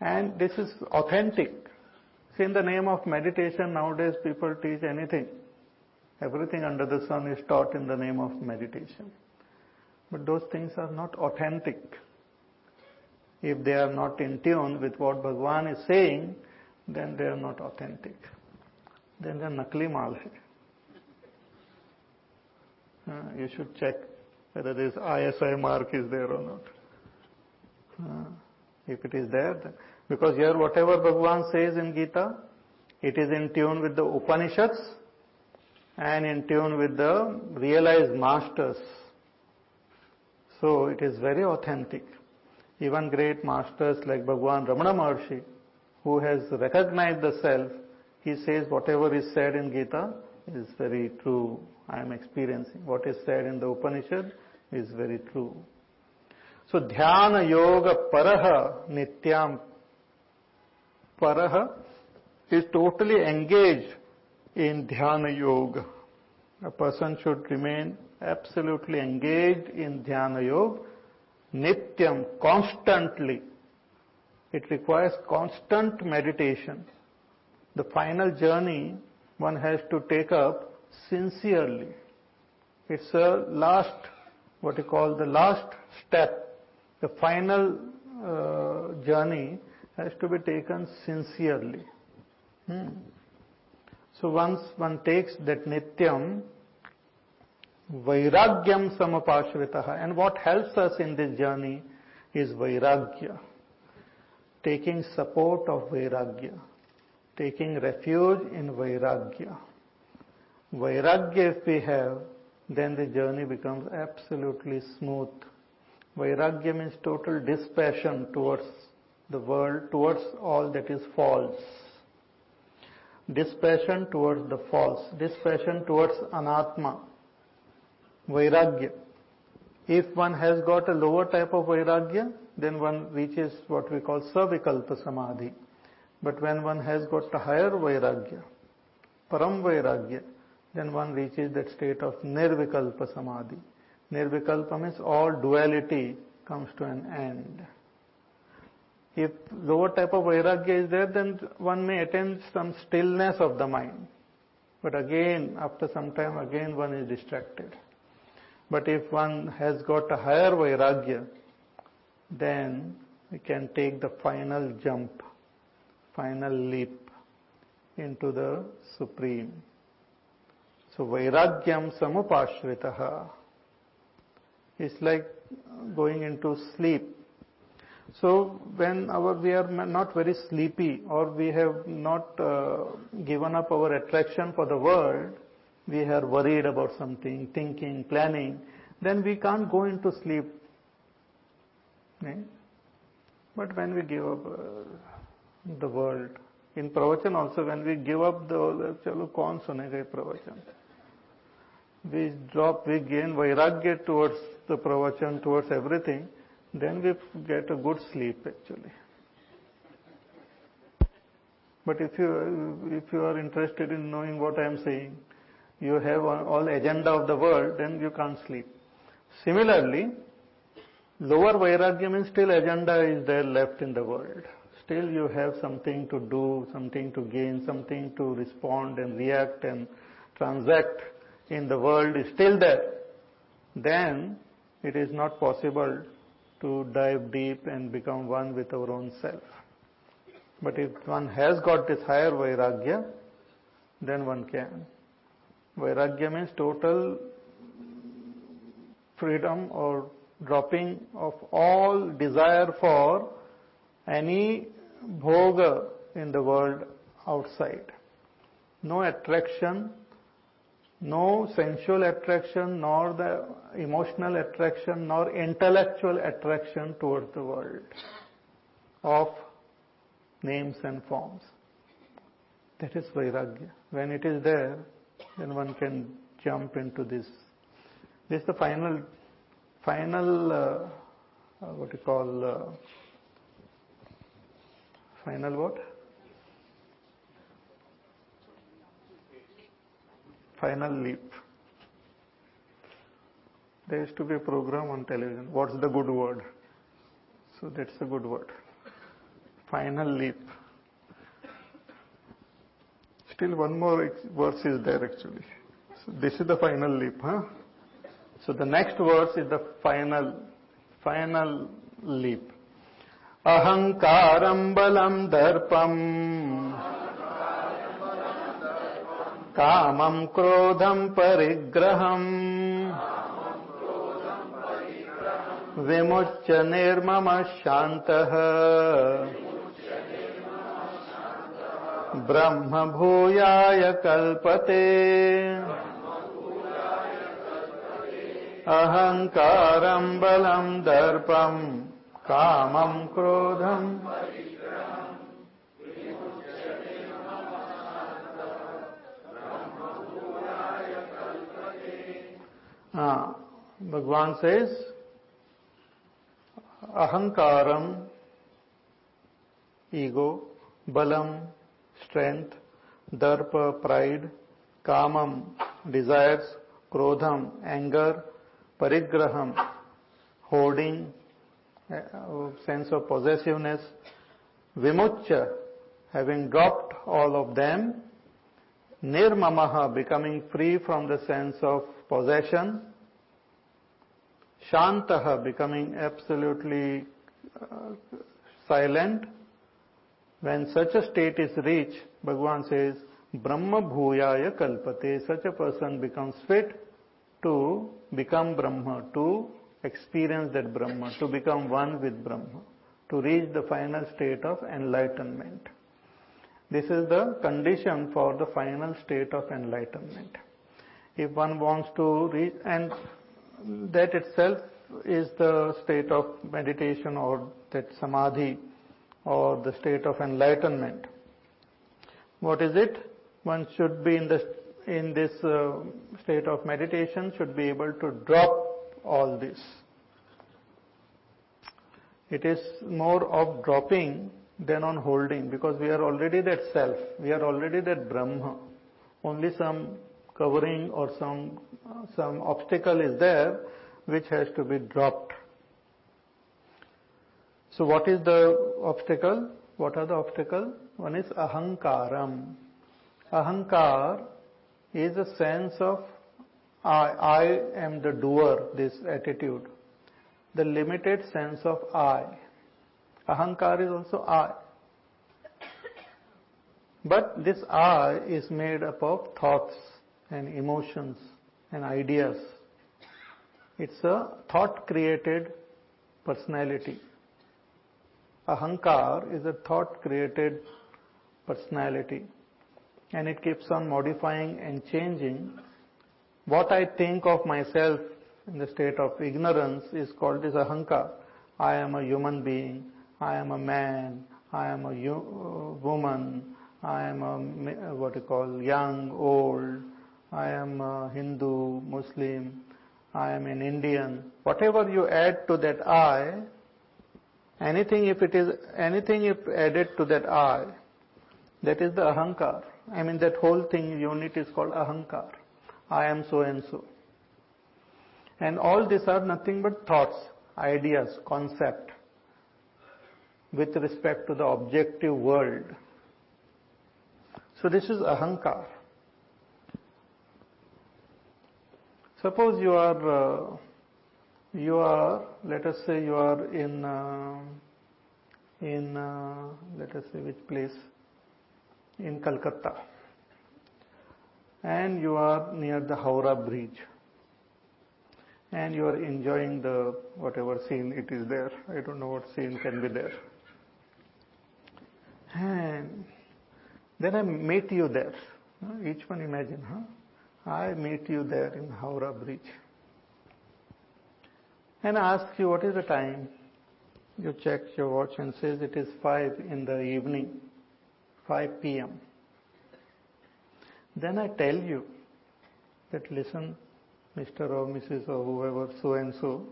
S1: And this is authentic. See, in the name of meditation, nowadays people teach anything. Everything under the sun is taught in the name of meditation. But those things are not authentic. If they are not in tune with what Bhagwan is saying, then they are not authentic. Then they are nakli mal uh, you should check whether this ISI mark is there or not. Uh, if it is there, then, because here whatever Bhagwan says in Gita, it is in tune with the Upanishads and in tune with the realized masters. So it is very authentic. Even great masters like Bhagwan Ramana Maharshi, who has recognized the self, he says whatever is said in Gita is very true. I am experiencing. What is said in the Upanishad is very true. So dhyana yoga paraha nityam paraha is totally engaged in dhyana yoga. A person should remain absolutely engaged in dhyana yoga, nityam, constantly. It requires constant meditation. The final journey one has to take up sincerely. It's a last, what you call the last step. The final uh, journey has to be taken sincerely. Hmm. So once one takes that nityam, vairagyam samupashritaha, and what helps us in this journey is vairagya, taking support of vairagya, taking refuge in vairagya. Vairagya if we have, then the journey becomes absolutely smooth. Vairagya means total dispassion towards the world, towards all that is false dispassion towards the false, dispassion towards anatma, vairagya. If one has got a lower type of vairagya, then one reaches what we call savikalpa samadhi. But when one has got a higher vairagya, param vairagya, then one reaches that state of nirvikalpa samadhi. Nirvikalpa means all duality comes to an end. If lower type of vairagya is there, then one may attain some stillness of the mind. But again, after some time, again one is distracted. But if one has got a higher vairagya, then we can take the final jump, final leap into the Supreme. So vairagyam samupashritaha. It's like going into sleep So when our, we are not very sleepy or we have not uh, given up our attraction for the world, we are worried about something, thinking, planning, then we can't go into sleep. Okay? But when we give up uh, the world, in pravachan also when we give up the chalo kaun sunega pravachan we drop we gain vairagya towards the pravachan towards everything then we get a good sleep actually but if you if you are interested in knowing what i am saying you have all agenda of the world then you can't sleep similarly lower vairagya means still agenda is there left in the world still you have something to do, something to gain, something to respond and react and transact in the world is still there, then it is not possible to dive deep and become one with our own self. But if one has got this higher vairagya, then one can. Vairagya means total freedom or dropping of all desire for any bhoga in the world outside. No attraction, no sensual attraction, nor the emotional attraction, nor intellectual attraction towards the world of names and forms. That is Vairagya. When it is there, then one can jump into this. This is the final, final, uh, uh what you call, uh, Final what? Final leap. There used to be a program on television. What's the good word? So that's a good word. Final leap. Still one more verse is there actually. So this is the final leap, huh? So the next verse is the final, final leap. अहङ्कारम् बलम् दर्पम् कामम् क्रोधम् परिग्रहम् विमुच्य निर्ममः शान्तः ब्रह्मभूयाय कल्पते। अहङ्कारम् बलम् दर्पम् कामं क्रोधम् Bhagavan says अहंकारम ego बलम strength, darpa, pride, kamam, desires, krodham, anger, parigraham, hoarding, uh, sense of possessiveness, vimuchya, having dropped all of them, nirmamaha, becoming free from the sense of possession, shantaha, becoming absolutely uh, silent, when such a state is reached, Bhagavan says, Brahma bhuyaya kalpate, such a person becomes fit to become Brahma, to experience that Brahma, to become one with Brahma, to reach the final state of enlightenment. This is the condition for the final state of enlightenment. If one wants to reach, and that itself is the state of meditation or that samadhi or the state of enlightenment. What is it? One should be in this, in this uh, state of meditation should be able to drop all this. It is more of dropping than on holding because we are already that self, we are already that Brahma. Only some covering or some, some obstacle is there which has to be dropped. So what is the obstacle? What are the obstacles? One is ahankaram. Ahankar is a sense of I, I am the doer, this attitude. The limited sense of I. Ahankar is also I. But this I is made up of thoughts and emotions and ideas. It's a thought created personality. Ahankar is a thought created personality and it keeps on modifying and changing. What I think of myself in the state of ignorance is called as ahankar. I am a human being, I am a man, I am a woman, I am a what you call young, old, I am a Hindu, Muslim, I am an Indian. Whatever you add to that I, anything if it is anything if added to that I, that is the ahankar. I mean that whole thing unit is called ahankar. I am so and so. And all these are nothing but thoughts, ideas, concept with respect to the objective world. So this is ahankar. Suppose you are, uh, you are, let us say you are in, uh, in, uh, let us say which place, in Calcutta, and you are near the Howrah Bridge, and you are enjoying the whatever scene it is there. I don't know what scene can be there. And then I meet you there. Each one imagine, huh? I meet you there in Howrah Bridge. And I ask you, what is the time? You check your watch and says it is 5 in the evening, 5 p.m. Then I tell you that listen, Mr. or Mrs. or whoever, so and so,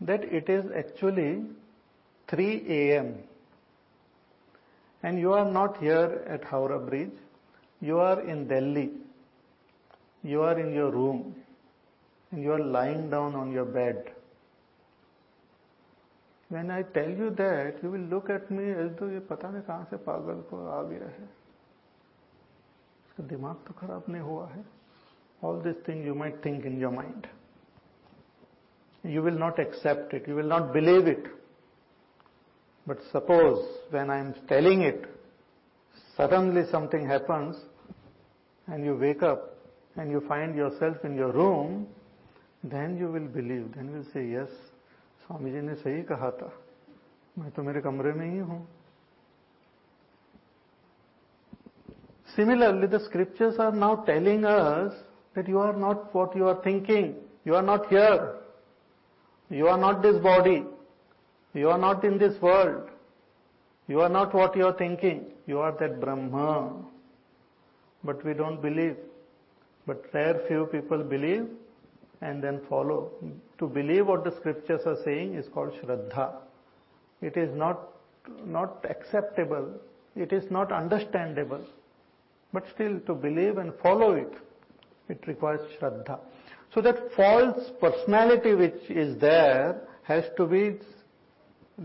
S1: that it is actually 3 a.m and you are not here at Howrah Bridge, you are in Delhi, you are in your room, you are lying down on your bed. When I tell you that, you will look at me as though ये पता नहीं कहाँ से पागल को आ गया है इसका दिमाग तो खराब नहीं हुआ है all these things you might think in your mind. You will not accept it, you will not believe it. But suppose when I am telling it, suddenly something happens and you wake up and you find yourself in your room, then you will believe. Then you will say, yes, Swami ji ने सही कहा था मैं तो मेरे कमरे में ही हूं Similarly, the scriptures are now telling us that you are not what you are thinking. You are not here. You are not this body. You are not in this world. You are not what you are thinking. You are that Brahma. But we don't believe. But rare few people believe and then follow. To believe what the scriptures are saying is called Shraddha. It is not, not acceptable. It is not understandable. But still to believe and follow it, it requires Shraddha. So that false personality which is there has to be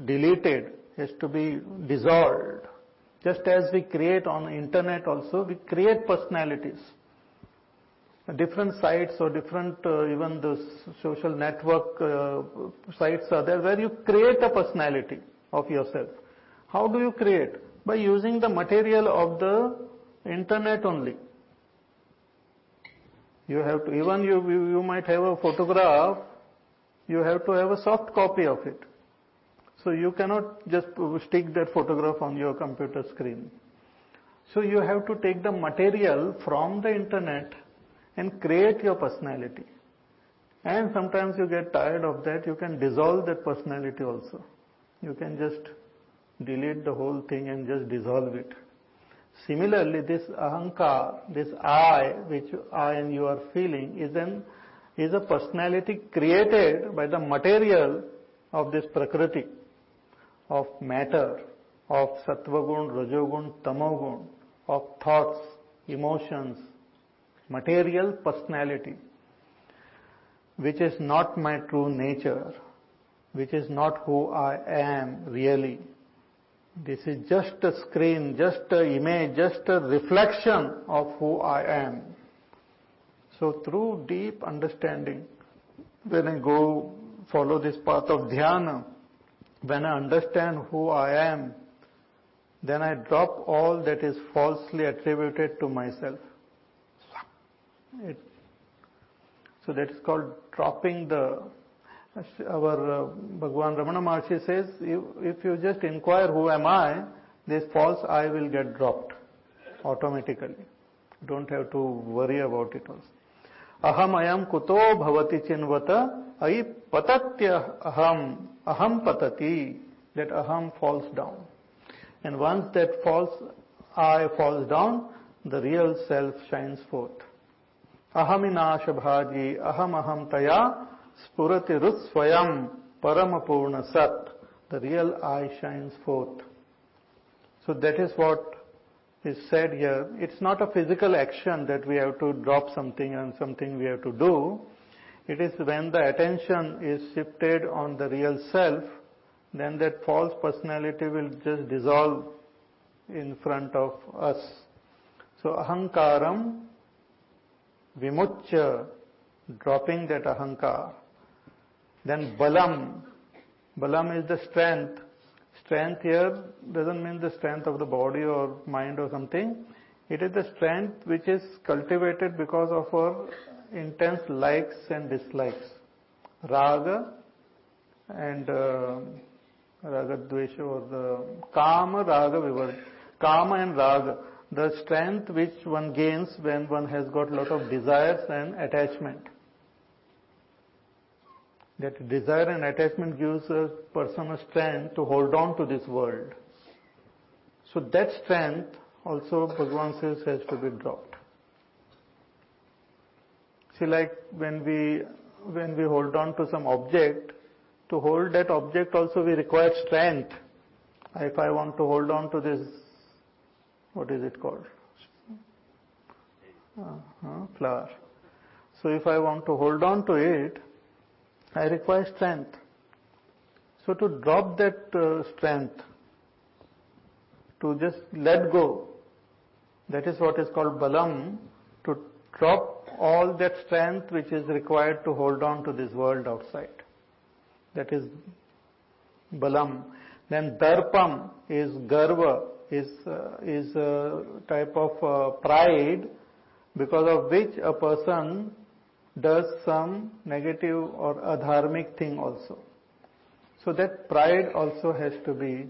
S1: deleted, has to be dissolved. Just as we create on internet also, we create personalities. Different sites or different, uh, even the social network uh, sites are there where you create a personality of yourself. How do you create? By using the material of the internet only. You have to, even you, you might have a photograph, you have to have a soft copy of it. So you cannot just stick that photograph on your computer screen. So you have to take the material from the internet and create your personality. And sometimes you get tired of that, you can dissolve that personality also. You can just delete the whole thing and just dissolve it. Similarly, this ahankar, this I, which I and you are feeling, is an is a personality created by the material of this prakriti of matter, of sattvagun, rajogun, tamogun, of thoughts, emotions, material personality, which is not my true nature, which is not who I am really. This is just a screen, just an image, just a reflection of who I am. So through deep understanding, when I go follow this path of dhyana, when I understand who I am, then I drop all that is falsely attributed to myself. It, so that is called dropping the, our uh, Bhagwan Ramana Maharshi says, if, if you just inquire who am I, this false I will get dropped automatically. Don't have to worry about it also. Aham ayam kuto bhavati chinvata ai patatya aham aham patati that aham falls down. And once that false I falls down, the real self shines forth. Ahaminash bhaji aham aham taya spurati rutsvayam paramapurna sat. The real I shines forth. So that is what is said here. It's not a physical action that we have to drop something and something we have to do. It is when the attention is shifted on the real self, then that false personality will just dissolve in front of us. So ahankaram vimuchya, dropping that ahankar. Then balam, balam is the strength. Strength here doesn't mean the strength of the body or mind or something. It is the strength which is cultivated because of our intense likes and dislikes. Raga and uh, raga dvesha or the kama raga vivar. Kama and raga. The strength which one gains when one has got a lot of desires and attachment. That desire and attachment gives a person a strength to hold on to this world. So that strength also Bhagavan says has to be dropped. See like when we when we hold on to some object, to hold that object also we require strength. If I want to hold on to this, what is it called? Uh, uh, flower. So if I want to hold on to it, I require strength. So to drop that uh, strength, to just let go, that is what is called balam, to drop all that strength which is required to hold on to this world outside. That is balam. Then darpam is garva, is, uh, is a type of uh, pride because of which a person does some negative or adharmic thing also. So that pride also has to be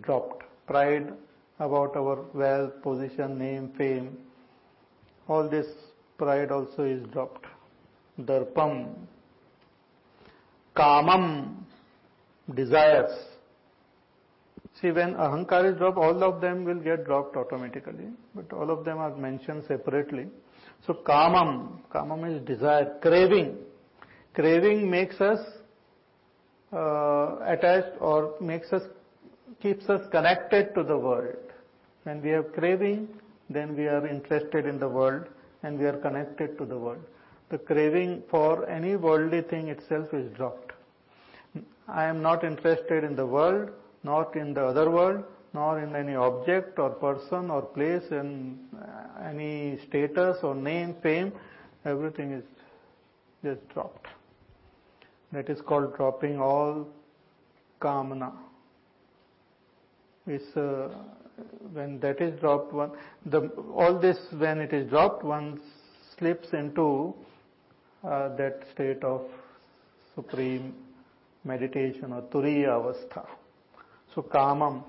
S1: dropped. Pride about our wealth, position, name, fame. All this pride also is dropped. Darpam. Kamam. Desires. See, when ahankar is dropped, all of them will get dropped automatically, but all of them are mentioned separately. So kamam, kamam is desire, craving. Craving makes us uh, attached or makes us, keeps us connected to the world. When we have craving, then we are interested in the world and we are connected to the world. The craving for any worldly thing itself is dropped. I am not interested in the world, not in the other world, nor in any object or person or place and any status or name, fame, everything is just dropped. That is called dropping all kamana. Is uh, when that is dropped, one the all this when it is dropped, one slips into uh, that state of supreme meditation or turiya avastha. So kamam,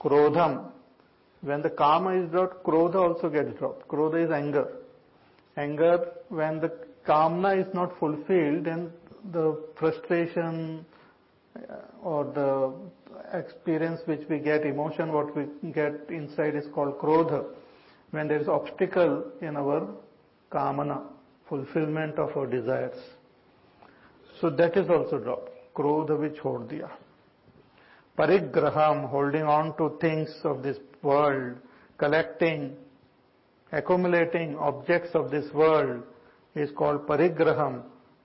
S1: krodham, when the kama is dropped, krodha also gets dropped. Krodha is anger. Anger, when the kamna is not fulfilled, then the frustration uh, or the experience which we get, emotion what we get inside is called krodha. When there is obstacle in our kamana, fulfillment of our desires. So that is also dropped. Krodha which diya. Parigraham, holding on to things of this world, collecting, accumulating objects of this world is called parigraham.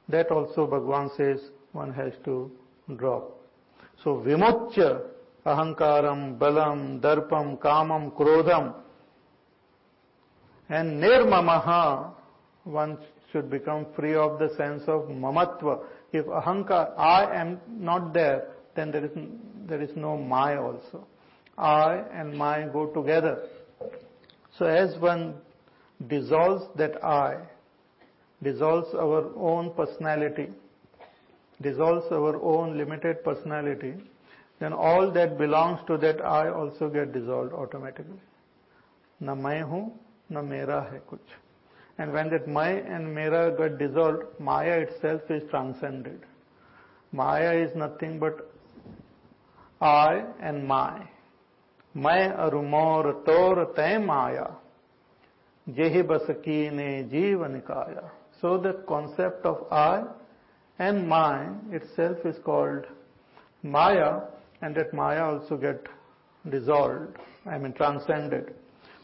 S1: That also Bhagwan says one has to drop. So vimuchya, ahankaram, balam, darpam, kamam, krodham, and nirmamaha, one should become free of the sense of mamatva. If ahankar, I am not there, then there is, there is no my also. I and my go together. So as one dissolves that I, dissolves our own personality, dissolves our own limited personality, then all that belongs to that I also get dissolved automatically. Na मैं हूं na mera hai kuch. And when that my and mera got dissolved, Maya itself is transcended. Maya is nothing but I and my. मैं अरुमोर तोर तय माया जेहि बस कीने जीव निकाया so the concept of I and my itself is called Maya and that Maya also get dissolved, I mean transcended.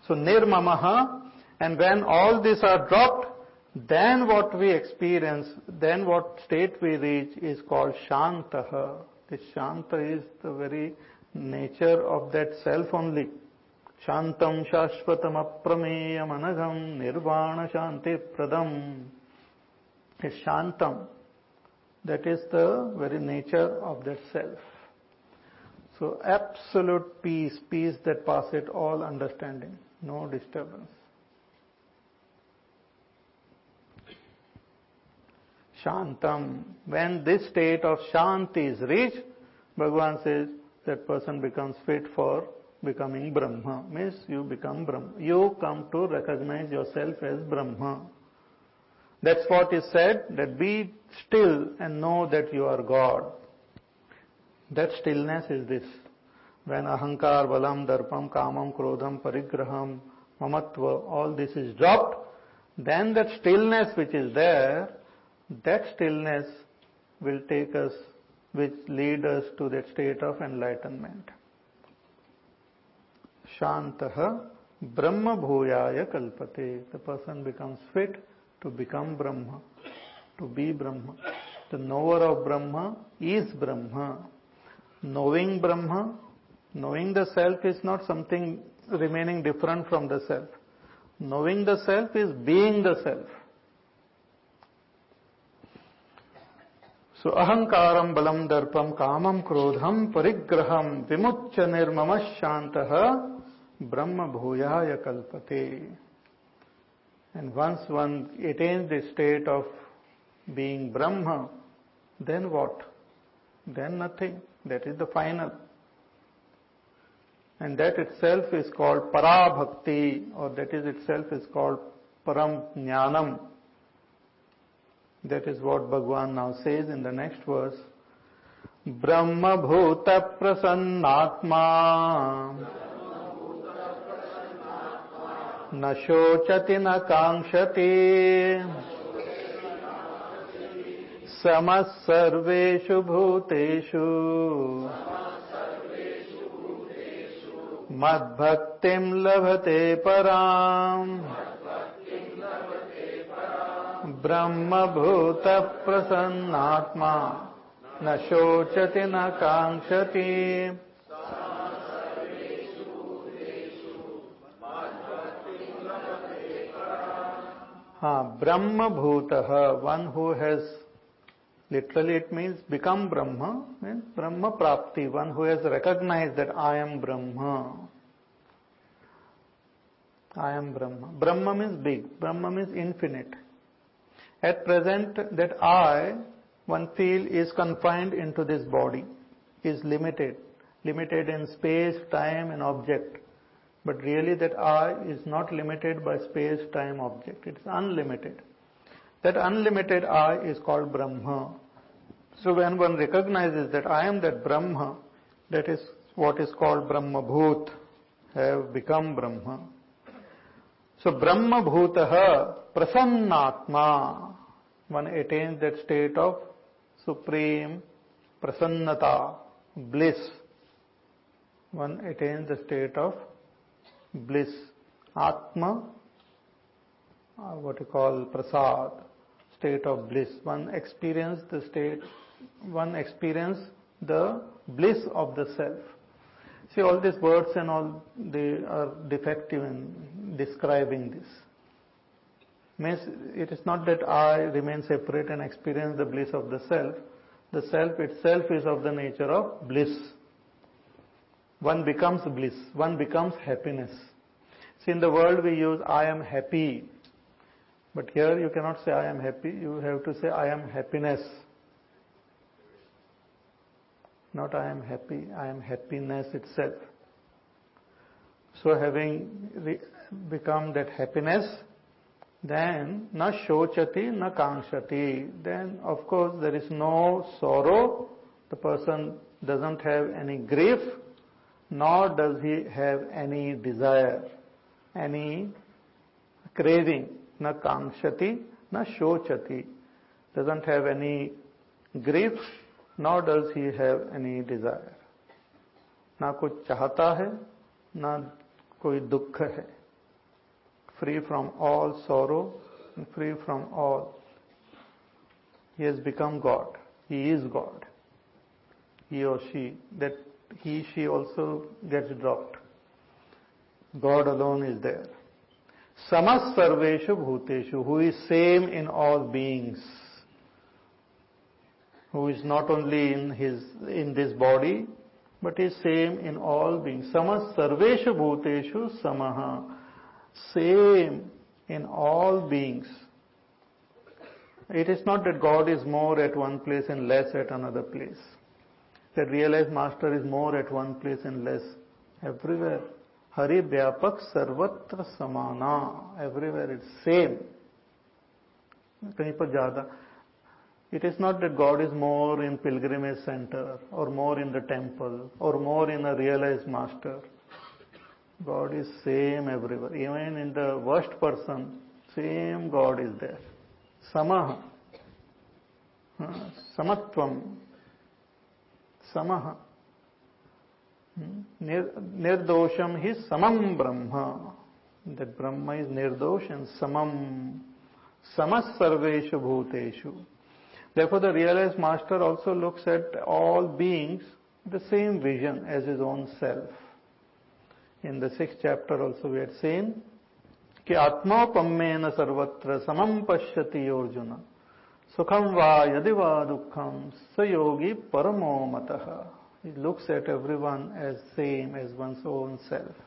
S1: So Nirmamaha and when all these are dropped, then what we experience, then what state we reach is called Shantaha. This Shanta is the very nature of that self only. Shantam Shashvatam Aprameya Anagam Nirvana Shanti Pradam is Shantam. That is the very nature of that self. So absolute peace, peace that passeth all understanding, no disturbance. Shantam. When this state of Shanti is reached, Bhagavan says that person becomes fit for becoming Brahma. Means you become Brahma. You come to recognize yourself as Brahma. That's what is said, that be still and know that you are God. That stillness is this. When ahankar, balam, darpam, kamam, krodham, parigraham, mamatva, all this is dropped, then that stillness which is there, that stillness will take us, which lead us to that state of enlightenment. Shantaha Brahma Bhuyaya Kalpate. The person becomes fit to become Brahma, to be Brahma. The knower of Brahma is Brahma. Knowing Brahma, knowing the self is not something remaining different from the self. Knowing the self is being the self. So ahankaram balam darpam kamam krodham parigraham vimuccha nirmama shantaha brahma bhuyaya kalpate. And once one attains the state of being Brahma, then what? Then nothing. That is the final. And that itself is called Parabhakti, or that is itself is called Param Jnanam. That is what Bhagwan now says in the next verse. Prasannatma न शोचति न काङ्क्षति समः सर्वेषु भूतेषु मद्भक्तिं लभते पराम् ब्रह्मभूतप्रसन्नात्मा। न शोचति, न कांक्षति हाँ ब्रह्मभूत one who has literally it means become Brahma means Brahma प्राप्ति one who has recognize that I am Brahma I am Brahma Brahma means big Brahma means infinite at present that i one feel is confined into this body is limited limited in space time and object but really that I is not limited by space, time, object. It's unlimited. That unlimited I is called Brahma. So when one recognizes that I am that Brahma, that is what is called Brahma Bhut, have become Brahma. So Brahma Bhutaha Prasannatma, one attains that state of supreme prasannata, bliss. One attains the state of bliss, Atma, uh, what you call prasad, state of bliss. One experience the state, one experience the bliss of the self. See all these words and all, they are defective in describing this. Means it is not that I remain separate and experience the bliss of the self. The self itself is of the nature of bliss one becomes bliss, one becomes happiness. See, in the world we use I am happy, but here you cannot say I am happy, you have to say I am happiness. not I am happy, I am happiness itself. So having become that happiness, then na shochati na kankshati. Then of course there is no sorrow. The person doesn't have any grief, nor does he have any desire, any craving. Na kankshati, na shochati. Doesn't have any grief, nor does he have any desire. ना कुछ चाहता है ना कोई दुख है free from all sorrow and free from all. He has become God. He is God. He or she, that he, she also gets dropped. God alone is there. Samas sarveshu bhuteshu, who is same in all beings. Who is not only in his, in this body, but is same in all beings. Samas sarveshu bhuteshu samaha same in all beings. It is not that God is more at one place and less at another place. That realized master is more at one place and less everywhere. Hari Vyapak Sarvatra Samana. Everywhere it's same. कहीं पर ज़्यादा it is not that God is more in pilgrimage center or more in the temple or more in a realized master. God is same everywhere. Even in the worst person, same God is there. Samaha. Samatvam. Samaha. Hmm. Nirdosham is samam Brahma. That Brahma is nirdosh and samam. Samas sarveshu bhuteshu. Therefore the realized master also looks at all beings the same vision as his own self. In the six chapter also we had seen कि आत्मोपम्यन सर्वत्र समम पश्यति अर्जुन सुखम वा यदि वा दुखम स योगी परमो मत looks at everyone as same as one own self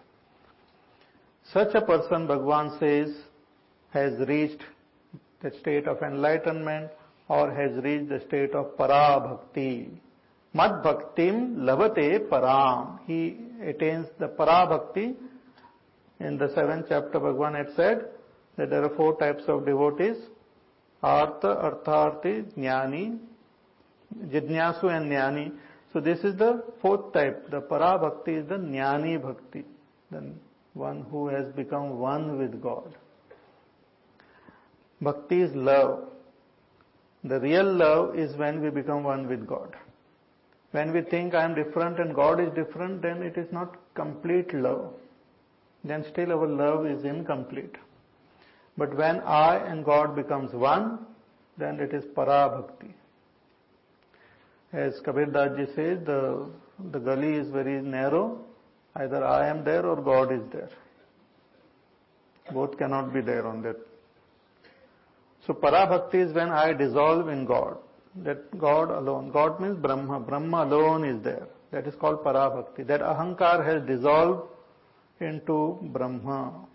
S1: such a person Bhagavan says has reached the state of enlightenment और has reach the state of पराभक्ति मद भक्तिम लभते पराम ही attains the parabhakti. In the seventh chapter, Bhagavan had said that there are four types of devotees. Artha, Artharthi, Jnani, Jidnyasu and Jnani. So this is the fourth type. The parabhakti is the Jnani bhakti. The one who has become one with God. Bhakti is love. The real love is when we become one with God. When we think I am different and God is different, then it is not complete love. Then still our love is incomplete. But when I and God becomes one, then it is parabhakti. As Kabir Das ji says, the, the gully is very narrow. Either I am there or God is there. Both cannot be there on that. So parabhakti is when I dissolve in God that God alone. God means Brahma. Brahma alone is there. That is called Parabhakti. That Ahankar has dissolved into Brahma.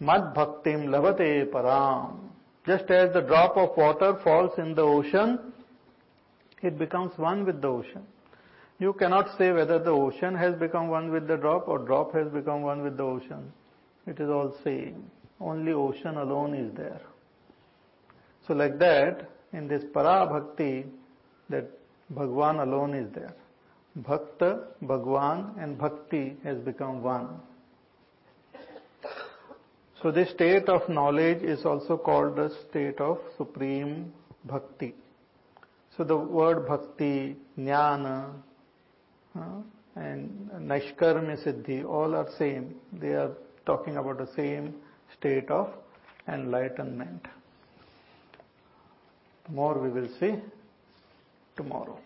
S1: Mad Bhaktim Labhate Param. Just as the drop of water falls in the ocean, it becomes one with the ocean. You cannot say whether the ocean has become one with the drop or drop has become one with the ocean. It is all same. Only ocean alone is there. So like that, in this para bhakti that Bhagwan alone is there. Bhakta, Bhagwan and Bhakti has become one. So this state of knowledge is also called the state of supreme bhakti. So the word bhakti, jnana, uh, and Naishkarmya Siddhi, all are same. They are talking about the same state of enlightenment. More we will see tomorrow.